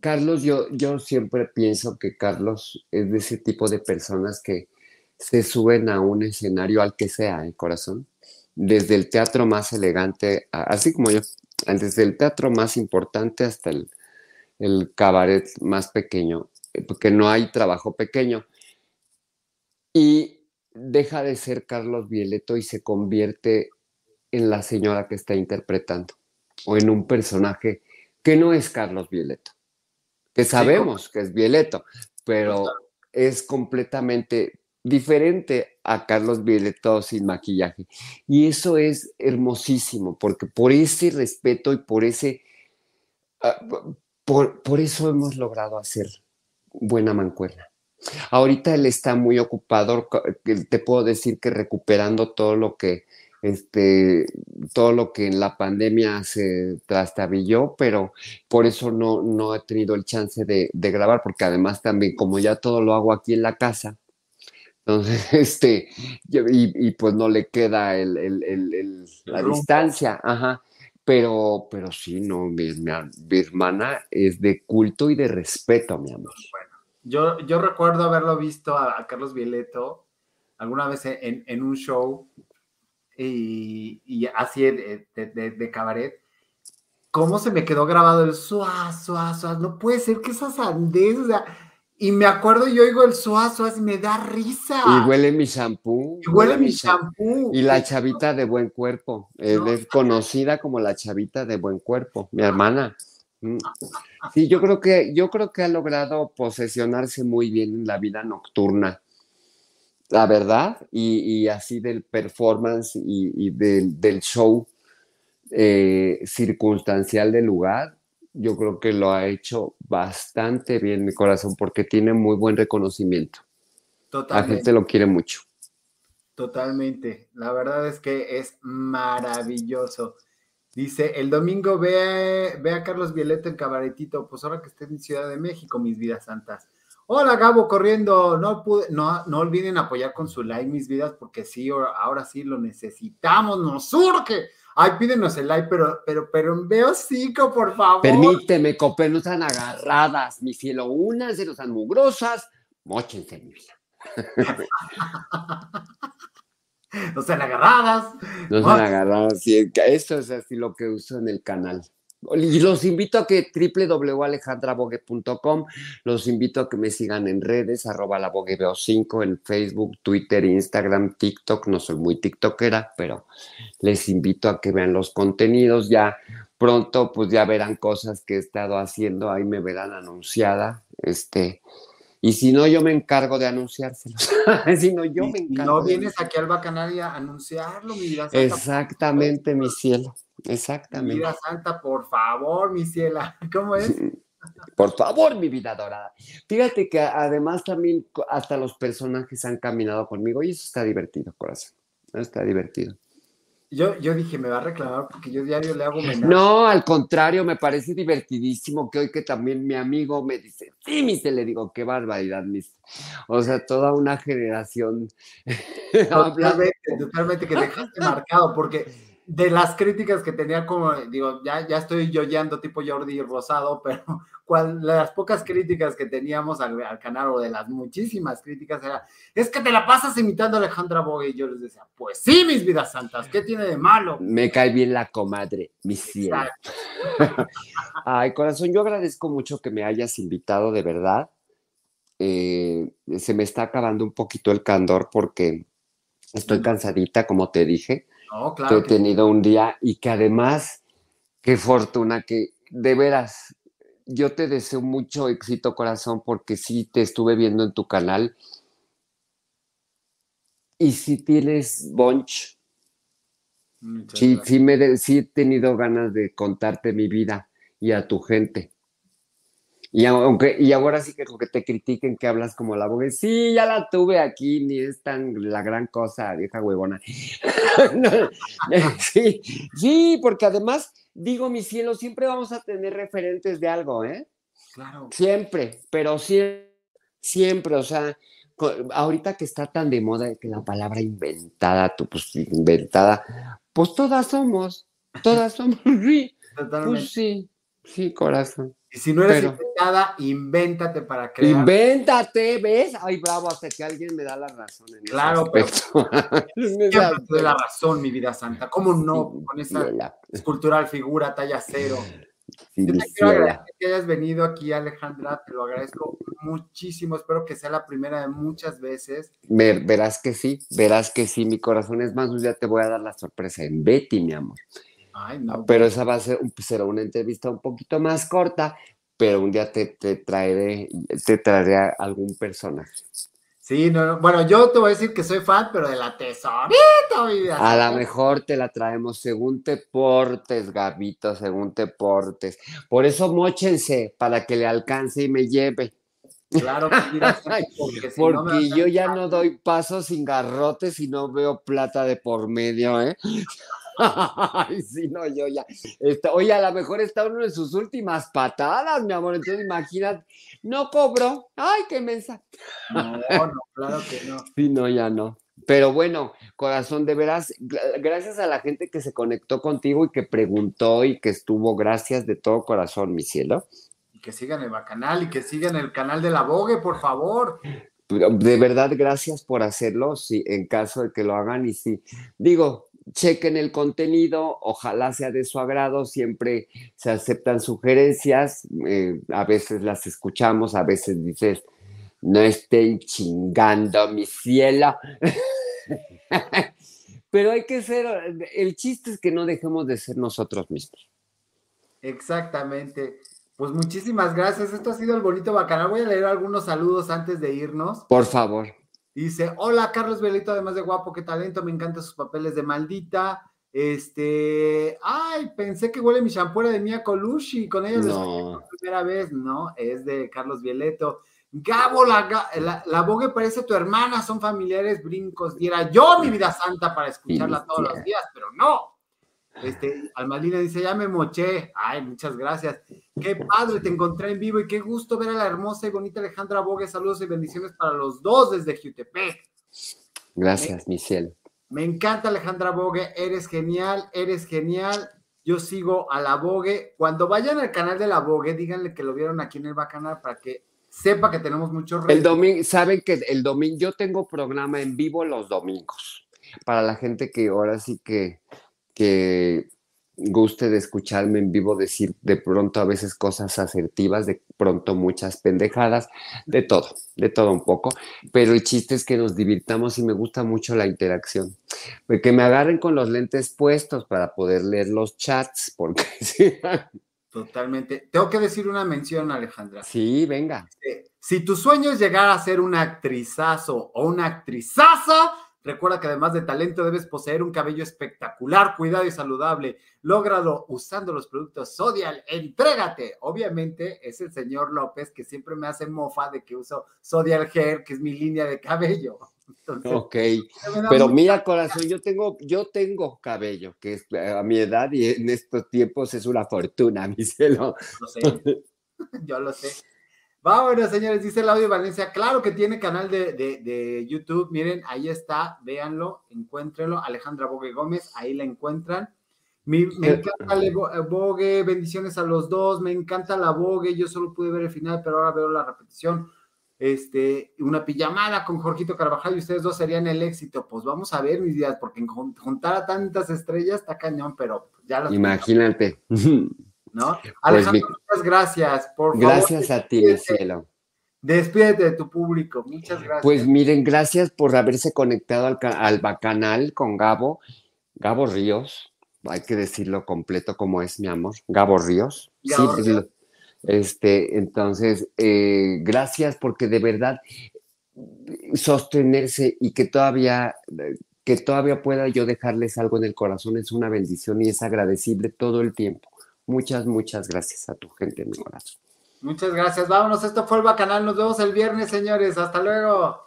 Carlos, yo, yo siempre pienso que Carlos es de ese tipo de personas que se suben a un escenario al que sea, el corazón, desde el teatro más elegante, así como yo, desde el teatro más importante hasta el, el cabaret más pequeño, eh, porque no hay trabajo pequeño. Y deja de ser Carlos Violeto y se convierte en la señora que está interpretando o en un personaje que no es Carlos Violeto, que sabemos que es Violeto, pero es completamente diferente a Carlos Violeto sin maquillaje. Y eso es hermosísimo, porque por ese respeto y por ese, ah, por, por eso hemos logrado hacer buena mancuerna. Ahorita él está muy ocupado, te puedo decir que recuperando todo lo que este todo lo que en la pandemia se trastabilló, pero por eso no, no he tenido el chance de, de grabar, porque además también como ya todo lo hago aquí en la casa, entonces, este, y, y pues no le queda el, el- el- el- la distancia, ajá, pero, pero sí, no, mi, mi- mi hermana es de culto y de respeto, mi amor. Yo, yo recuerdo haberlo visto a, a Carlos Violeto alguna vez en, en un show y, y así de, de- de- de cabaret. ¿cómo se me quedó grabado el suá, suá, suá? No puede ser que esa sandez, o sea, y me acuerdo yo oigo el suá, suá, y me da risa. Y huele mi shampoo. Y huele mi shampoo. Y la chavita de buen cuerpo. eh, No. Es conocida como la chavita de buen cuerpo, mi hermana. Mm. Sí, yo creo que, yo creo que ha logrado posesionarse muy bien en la vida nocturna. La verdad, y, y así del performance y, y del, del show eh, circunstancial del lugar, yo creo que lo ha hecho bastante bien, mi corazón, porque tiene muy buen reconocimiento. La Totalmente. gente lo quiere mucho. Totalmente. La verdad es que es maravilloso. Dice, el domingo ve, ve a Carlos Violeta en Cabaretito, pues ahora que esté en Ciudad de México, mis vidas santas. Hola Gabo, corriendo. No, pude, no, no olviden apoyar con su like, mis vidas, porque sí, ahora, sí lo necesitamos, nos surge. Ay, pídenos el like, pero, pero, pero veo cinco, por favor. Permíteme, Copé, no están agarradas, mi cielo. Unas de están mugrosas, mochense, mi vida. No sean agarradas. No están agarradas. sí, Esto es así lo que uso en el canal. Y los invito a que www.alejandrabogue.com, los invito a que me sigan en redes, arroba la Vogue Veo 5 en Facebook, Twitter, Instagram, TikTok. No soy muy tiktokera, pero les invito a que vean los contenidos. Ya pronto, pues ya verán cosas que he estado haciendo, ahí me verán anunciada. Este, y si no, yo me encargo de anunciárselos. si no, yo Y- me encargo. no de vienes aquí al Bacanal a anunciarlo, mi vida. Exactamente, mi cielo. Mi Exactamente. vida santa, por favor, mi ciela. ¿Cómo es? Por favor, mi vida dorada. Fíjate que además también hasta los personajes han caminado conmigo y eso está divertido, corazón. Está divertido. Yo, yo dije, me va a reclamar porque yo diario le hago homenaje. No, al contrario, me parece divertidísimo que hoy que también mi amigo me dice, sí, mister, le digo, qué barbaridad, mister. O sea, toda una generación Totalmente, totalmente que dejaste marcado, porque de las críticas que tenía como, digo, ya, ya estoy yoyando tipo Jordi Rosado, pero cual, las pocas críticas que teníamos al, al canal, o de las muchísimas críticas, era, es que te la pasas imitando a Alejandra Bogue, y yo les decía, pues sí, mis vidas santas, ¿qué tiene de malo? Me cae bien la comadre, mi cielo. Ay, corazón, yo agradezco mucho que me hayas invitado, de verdad. Eh, se me está acabando un poquito el candor porque estoy cansadita, como te dije. No, que he que- tenido un día y que además, qué fortuna que, de veras, yo te deseo mucho éxito, corazón, porque sí te estuve viendo en tu canal. Y si tienes bunch, sí, sí, me de- sí he tenido ganas de contarte mi vida y a tu gente. Y aunque, y ahora sí que, que te critiquen que hablas como la abogada, sí, ya la tuve aquí, ni es tan la gran cosa, vieja huevona. Sí, sí, porque además, digo, mi cielo, siempre vamos a tener referentes de algo, ¿eh? Claro. Siempre, pero siempre, siempre, o sea, ahorita que está tan de moda que la palabra inventada, tú, pues inventada, pues todas somos, todas somos, sí, Totalmente. pues sí, sí, corazón. Y si no eres pero- inventada, invéntate para crear. Invéntate, ¿ves? Ay, bravo, hasta que alguien me da la razón en Claro, pero- Siempre te doy la razón, mi vida santa. ¿Cómo no? Con esa escultural figura talla cero. Yo te quiero agradecer que hayas venido aquí, Alejandra. Te lo agradezco muchísimo. Espero que sea la primera de muchas veces. Verás que sí, verás que sí, mi corazón es más, día te voy a dar la sorpresa en Betty, mi amor. Ay, no. Pero esa va a ser, será una entrevista un poquito más corta, pero un día te, te traeré, te traeré a algún personaje. Sí, no, no. Bueno, yo te voy a decir que soy fan, pero de la tesorita, mi vida A lo mejor te la traemos según te portes, Gabito, según te portes. Por eso mochense, para que le alcance y me lleve. Claro, porque si no Porque yo ya no doy paso sin garrotes y no veo plata de por medio, ¿eh? Ay, sí, no, yo ya. Está, oye, a lo mejor está uno de sus últimas patadas, mi amor. Entonces, imagínate, no cobró. Ay, qué mensa. No, no, claro que no. Sí, no, ya no. Pero bueno, corazón, de veras, gra- gracias a la gente que se conectó contigo y que preguntó y que estuvo, gracias de todo corazón, mi cielo. Y que sigan el bacanal y que sigan el canal de la Vogue, por favor. De verdad, gracias por hacerlo, sí, en caso de que lo hagan y sí. Digo, chequen el contenido, ojalá sea de su agrado, siempre se aceptan sugerencias, eh, a veces las escuchamos, a veces dices, no estén chingando mi cielo. Pero hay que ser, el chiste es que no dejemos de ser nosotros mismos. Exactamente. Pues muchísimas gracias. Esto ha sido el bonito bacanal. Voy a leer algunos saludos antes de irnos. Por favor. Dice, hola Carlos Velito, además de guapo, qué talento, me encantan sus papeles de maldita. Este, ay, pensé que huele mi shampoo de Mia Colucci, con ella no. por primera vez, no, es de Carlos Violeto. Gabo, la, la, la Bogue parece tu hermana, son familiares brincos. Diera yo mi vida santa para escucharla todos los días, pero no. Este, Almalina dice, ya me moché. Ay, muchas gracias. Qué padre, te encontré en vivo y qué gusto ver a la hermosa y bonita Alejandra Bogue. Saludos y bendiciones para los dos desde Jutepec. Gracias, mi cielo. Me encanta Alejandra Bogue, eres genial, eres genial. Yo sigo a la Bogue. Cuando vayan al canal de la Bogue, díganle que lo vieron aquí en el Bacanal para que sepa que tenemos muchos El domingo, saben que el domingo, yo tengo programa en vivo los domingos. Para la gente que ahora sí que que guste de escucharme en vivo decir de pronto a veces cosas asertivas, de pronto muchas pendejadas, de todo, de todo un poco, pero el chiste es que nos divirtamos y me gusta mucho la interacción. Que me agarren con los lentes puestos para poder leer los chats, porque Totalmente. Tengo que decir una mención, Alejandra. Sí, venga. Si tu sueño es llegar a ser un actrizazo o una actrizaza, Recuerda que además de talento debes poseer un cabello espectacular, cuidado y saludable. Lógralo usando los productos Sodial. Entrégate. Obviamente es el señor López que siempre me hace mofa de que uso Sodial Hair, que es mi línea de cabello. ok, pero mira corazón, yo tengo, yo tengo cabello, que es a mi edad y en estos tiempos es una fortuna, mi cielo. Lo sé, yo lo sé. Vámonos, señores, dice el audio Valencia. Claro que tiene canal de, YouTube. Miren, ahí está, véanlo, encuéntrenlo. Alejandra Bogue Gómez, ahí la encuentran. me encanta la eh, Bogue, bendiciones a los dos. Me encanta la Bogue. Yo solo pude ver el final, pero ahora veo la repetición. Este, una pijamada con Jorgito Carvajal y ustedes dos serían el éxito. Pues vamos a ver, mis días, porque juntar a tantas estrellas está cañón, pero ya las. Imagínate. ¿no? Pues Alejandro, muchas gracias, por favor. Gracias a ti, mi cielo. Despídete de tu público, muchas gracias. Pues miren, gracias por haberse conectado al, al bacanal con Gabo, Gabo Ríos, hay que decirlo completo como es, mi amor, Gabo Ríos. sí, este, entonces, eh, gracias porque de verdad sostenerse y que todavía que todavía pueda yo dejarles algo en el corazón es una bendición y es agradecible todo el tiempo. Muchas, muchas gracias a tu gente, mi corazón. Muchas gracias. Vámonos, esto fue el Bacanal. Nos vemos el viernes, señores. Hasta luego.